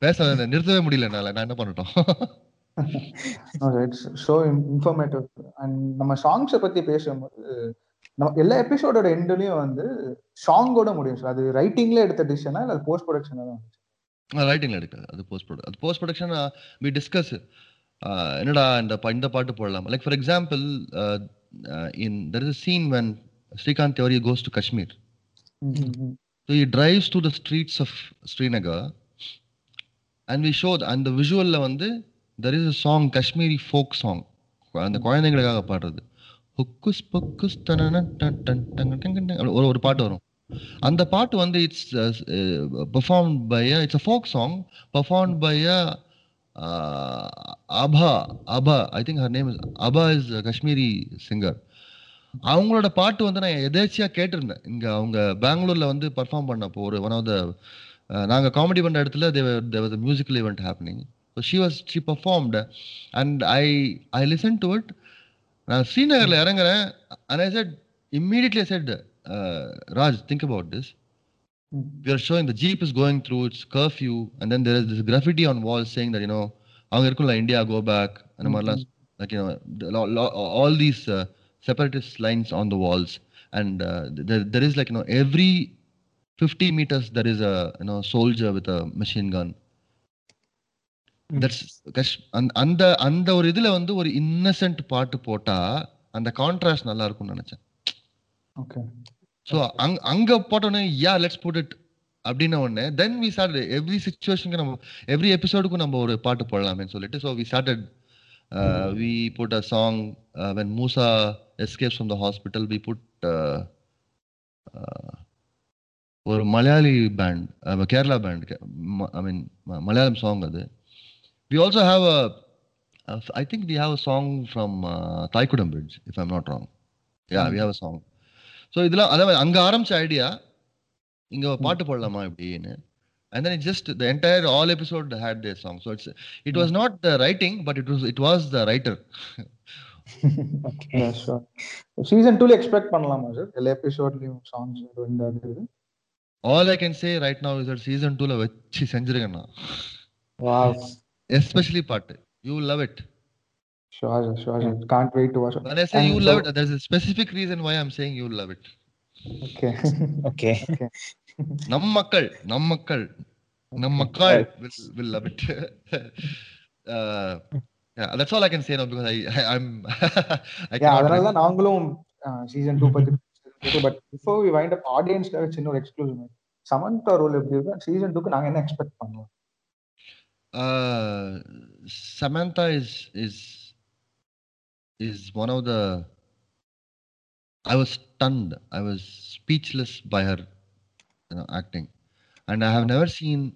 C: பேச நிறுத்தவே முடியல என்னால நான் என்ன பண்ணட்டும் it's so informative. And nama songs பற்றி பேசும்போது நம்ம எல்லா எபிசோடோட எண்ட்லயும் வந்து சாங்கோட முடியும் சார் அது ரைட்டிங்ல எடுத்த டிசிஷனா இல்ல போஸ்ட் ப்ரொடக்ஷனாக தான் ரைட்டிங்ல எடுக்காது அது போஸ்ட் ப்ரொடக்ஷன் அது போஸ்ட் ப்ரொடக்ஷன் வி டிஸ்கஸ் என்னடா இந்த இந்த பாட்டு போடலாம் like for example in there is scene when Srikanth தேவரி goes to Kashmir so he drives to the streets of Srinagar and we show அந்த விஷுவலில் வந்து there is a song Kashmiri folk song அந்த குழந்தைங்களுக்காக பாடுறது ஹுக்குஸ் பொக்குஸ் ஒரு ஒரு பாட்டு வரும் அந்த பாட்டு வந்து it's perform by it's a folk song perform by a Abha Abha I think her name is Abha is Kashmiri singer அவங்களோட பாட்டு வந்து நான் எதேச்சியா கேட்டிருந்தேன் இங்கே அவங்க பெங்களூரில் வந்து பர்ஃபார்ம் பண்ணப்போ ஒரு ஒன் ஆஃப் த நாங்கள் காமெடி பண்ணுற இடத்துல musical event happening so she was she performed and I I listen to it நான் ஸ்ரீநகரில் இறங்குறேன் and I said immediately said Raj think about this we are showing the jeep is going through its curfew and then there is this graffiti on walls saying that you know அவங்க இருக்கும்ல India go back அந்த like you know all these uh, separatist lines on the walls and uh, there, there is like you know every 50 meters there is a you know soldier with a machine gun that's hmm. and the அந்த and the வந்து ஒரு Innocent பாட்டு போட்டா அந்த contrast நல்லா இருக்கும்னு நினைச்சேன் so அங் அங்கே போட்டோன்னே யா லெட்ஸ் புட் இட் அப்படின்ன உடனே தென் வி ஸ்டார்ட் எவ்ரி சுச்சுவேஷனுக்கு நம்ம எவ்ரி எபிசோடுக்கும் நம்ம ஒரு பாட்டு போடலாமேன்னு சொல்லிட்டு so we started we put a song when Musa escapes from the hospital we put ஒரு Malayali band Kerala band I mean Malayalam song அது we also have a I think we have a song from Thaikkudam Bridge if I'm not wrong yeah we have a song so இதெல்லாம் அதாவது அங்கே ஆரம்பிச்ச idea இங்கே பாட்டு போடலாமா இப்படின்னு and then just the entire all episode had they song so it's it was not the writing but it was it was the writer season டூல expect பண்ணலாமா சார் எல்லா எபிசோட்லயும் சாங்ஸ் ரெண்டு all I can say right now is season டூல வச்சு செஞ்சிருக்கேன் நான் especially பாட்டு you love it Sure, sure. Yeah. Can't wait to watch it. When I say and you so, love it, there's a specific reason why I'm saying you love it. Okay. okay. okay. நம் மக்கள் நம் மக்கள் நம் மக்கள் will, will love it. uh, yeah, that's all I can say now because I, I I'm I yeah, அதனால தான் நாங்களும் season 2 பத்தி but before we wind up ஆடியன்ஸ்ல சின்ன ஒரு எக்ஸ்க்ளூசிவ் சமந்தா ரோல் எப்படி இருக்கு சீசன் 2க்கு நாங்க என்ன எக்ஸ்பெக்ட் பண்ணுவோம் Samantha is is is one of the. I was stunned. I was speechless by her, you know, acting, and I have never seen.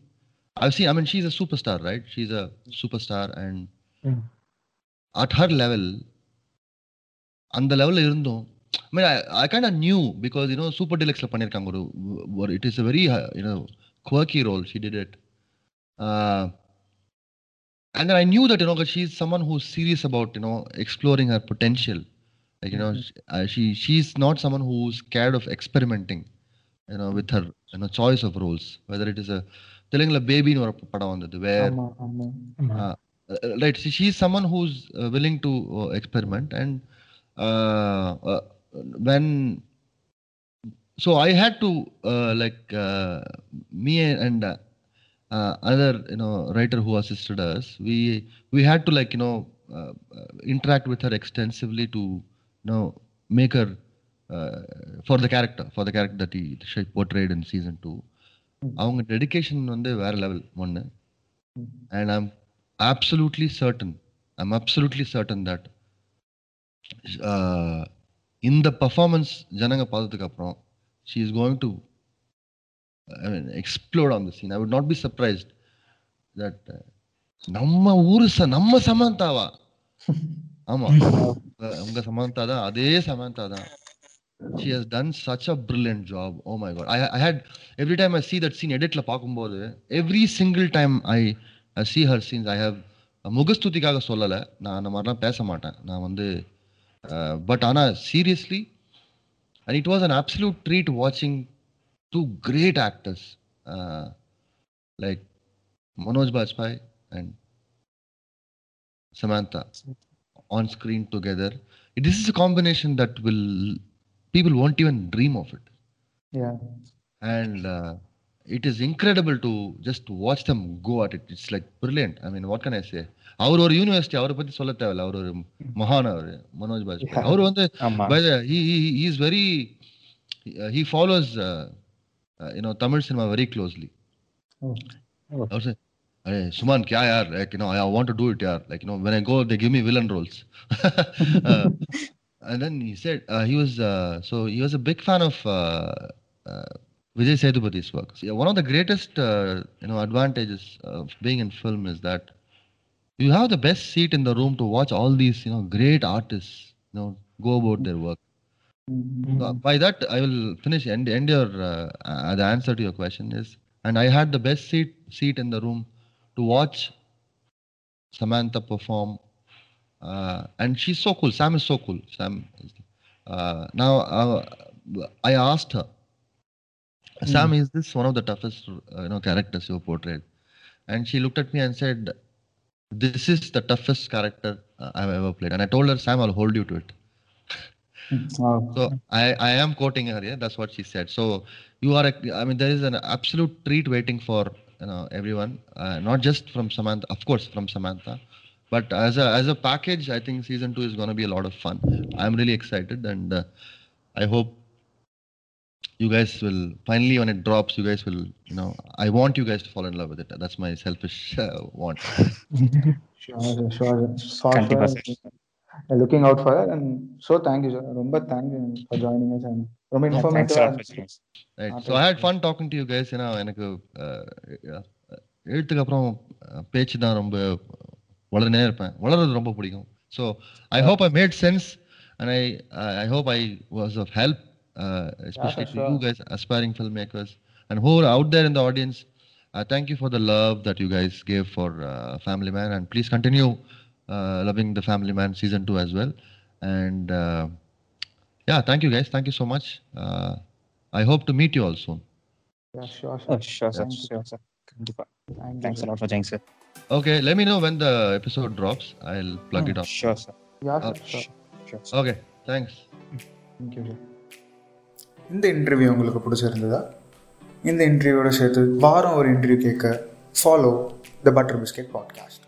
C: I've seen. I mean, she's a superstar, right? She's a superstar, and mm. at her level, அந்த லெவலில் இருந்தோம் I I I kind of new because you know super டிலக்ஸில் பண்ணியிருக்காங்க ஒரு ஒரு it is a very very you know quirky role she did it and then I knew that you know she's someone who's serious about you know exploring her potential. Like you know mm-hmm. uh, she she's not someone who's scared of experimenting. You know with her you know choice of roles whether it is a தெலுங்குல the ஒரு படம் வந்தது where right she is someone who's willing to experiment and when so I had to like me and uh, other you know writer who assisted us we we had to like you know uh, uh, interact with her extensively to you know make her uh, for the character for the character that he she portrayed in season 2 hmm. அவங்க dedication வந்து வேற level ஒன்று and I'm absolutely certain I'm absolutely certain that இந்த performance ஜனங்க பார்த்ததுக்கு அப்புறம் she is going to I mean explored on the scene I would not be surprised that நம்ம ஊரு ச நம்ம சமந்தாவா ஆமா உங்க சமந்தா தான் அதே சமந்தா தான் she has done such a brilliant job oh my God I I had every time I see that scene எடிட்ல பார்க்கும்போது every single time I I i her scenes I have முகஸ்துதிக்காக சொல்லலை நான் அந்த மாதிரிலாம் பேச மாட்டேன் நான் வந்து பட் ஆனால் seriously and it was an absolute treat வாட்சிங் two great actors uh, like Manoj Bajpayee and Samantha on screen together. This is a combination that will people won't even dream of it. Yeah, and uh, it is incredible to just watch them go at it. It's like brilliant. I mean, what can I say? அவர் ஒரு university அவரை பத்தி சொல்ல தேவையில்ல அவர் ஒரு மகான் அவர் மனோஜ் பாஜ்பாய் அவர் வந்து is very he follows uh, you know Tamil cinema very closely. Oh. Oh. I would say, hey, Suman, kya yaar? Like you know, I want to do it, yaar. Like you know, when I go, they give me villain roles. Uh, and then he said uh, he was so he was a big fan of Vijay Sethupathi's work. So, yeah, one of the greatest you know advantages of being in film is that you have the best seat in the room to watch all these you know great artists you know go about their work so mm-hmm. by that, I will finish and end your uh, the answer to your question is, and I had the best seat seat in the room to watch Samantha perform, uh, and she's so cool. Sam is so cool. Sam. Uh, now uh, I asked her, mm. Sam, mm. is this one of the toughest uh, you know characters you portrayed? And she looked at me and said, "This is the toughest character uh, I've ever played." And I told her, Sam, I'll hold you to it. Hmm. Wow. So I, I am quoting her. Yeah, that's what she said. So you are, a, I mean, there is an absolute treat waiting for you know everyone, uh, not just from Samantha, of course, from Samantha, but as a as a package, I think season two is going to be a lot of fun. I'm really excited, and uh, I hope you guys will finally when it drops you guys will you know i want you guys to fall in love with it that's my selfish uh, want sure sure, sure. Looking out for and so thank you sir ரொம்ப thank you for joining us and ரொம்ப informative so I had fun talking to you guys ஏன்னா எனக்கு எழுத்துக்கு அப்புறம் பேச்சு தான் ரொம்ப வளர்னே இருப்பேன் வளர்றது ரொம்ப பிடிக்கும் so I hope I made sense and I I hope I was of help especially to you guys aspiring film makers and ஹோர் out there in the audience Uh, thank you for the love that you guys gave for uh, Family Man, and please continue uh, loving the Family Man season two as well. And uh, yeah, thank you guys. Thank you so much. Uh, I hope to meet you all soon. Yeah, sure, sure, oh, sure, yeah. sure, sure. Thanks a lot for joining, sir. Okay, let me know when the episode drops. I'll plug hmm, it oh, up. Sure, sir. Yeah, sir, sure. sure sir. Okay, thanks. Thank you. sir. இந்த interview உங்களுக்கு பிடிச்சிருந்ததா இந்த இன்டர்வியூவோட சேர்த்து வாரம் ஒரு interview கேட்க follow the butter biscuit podcast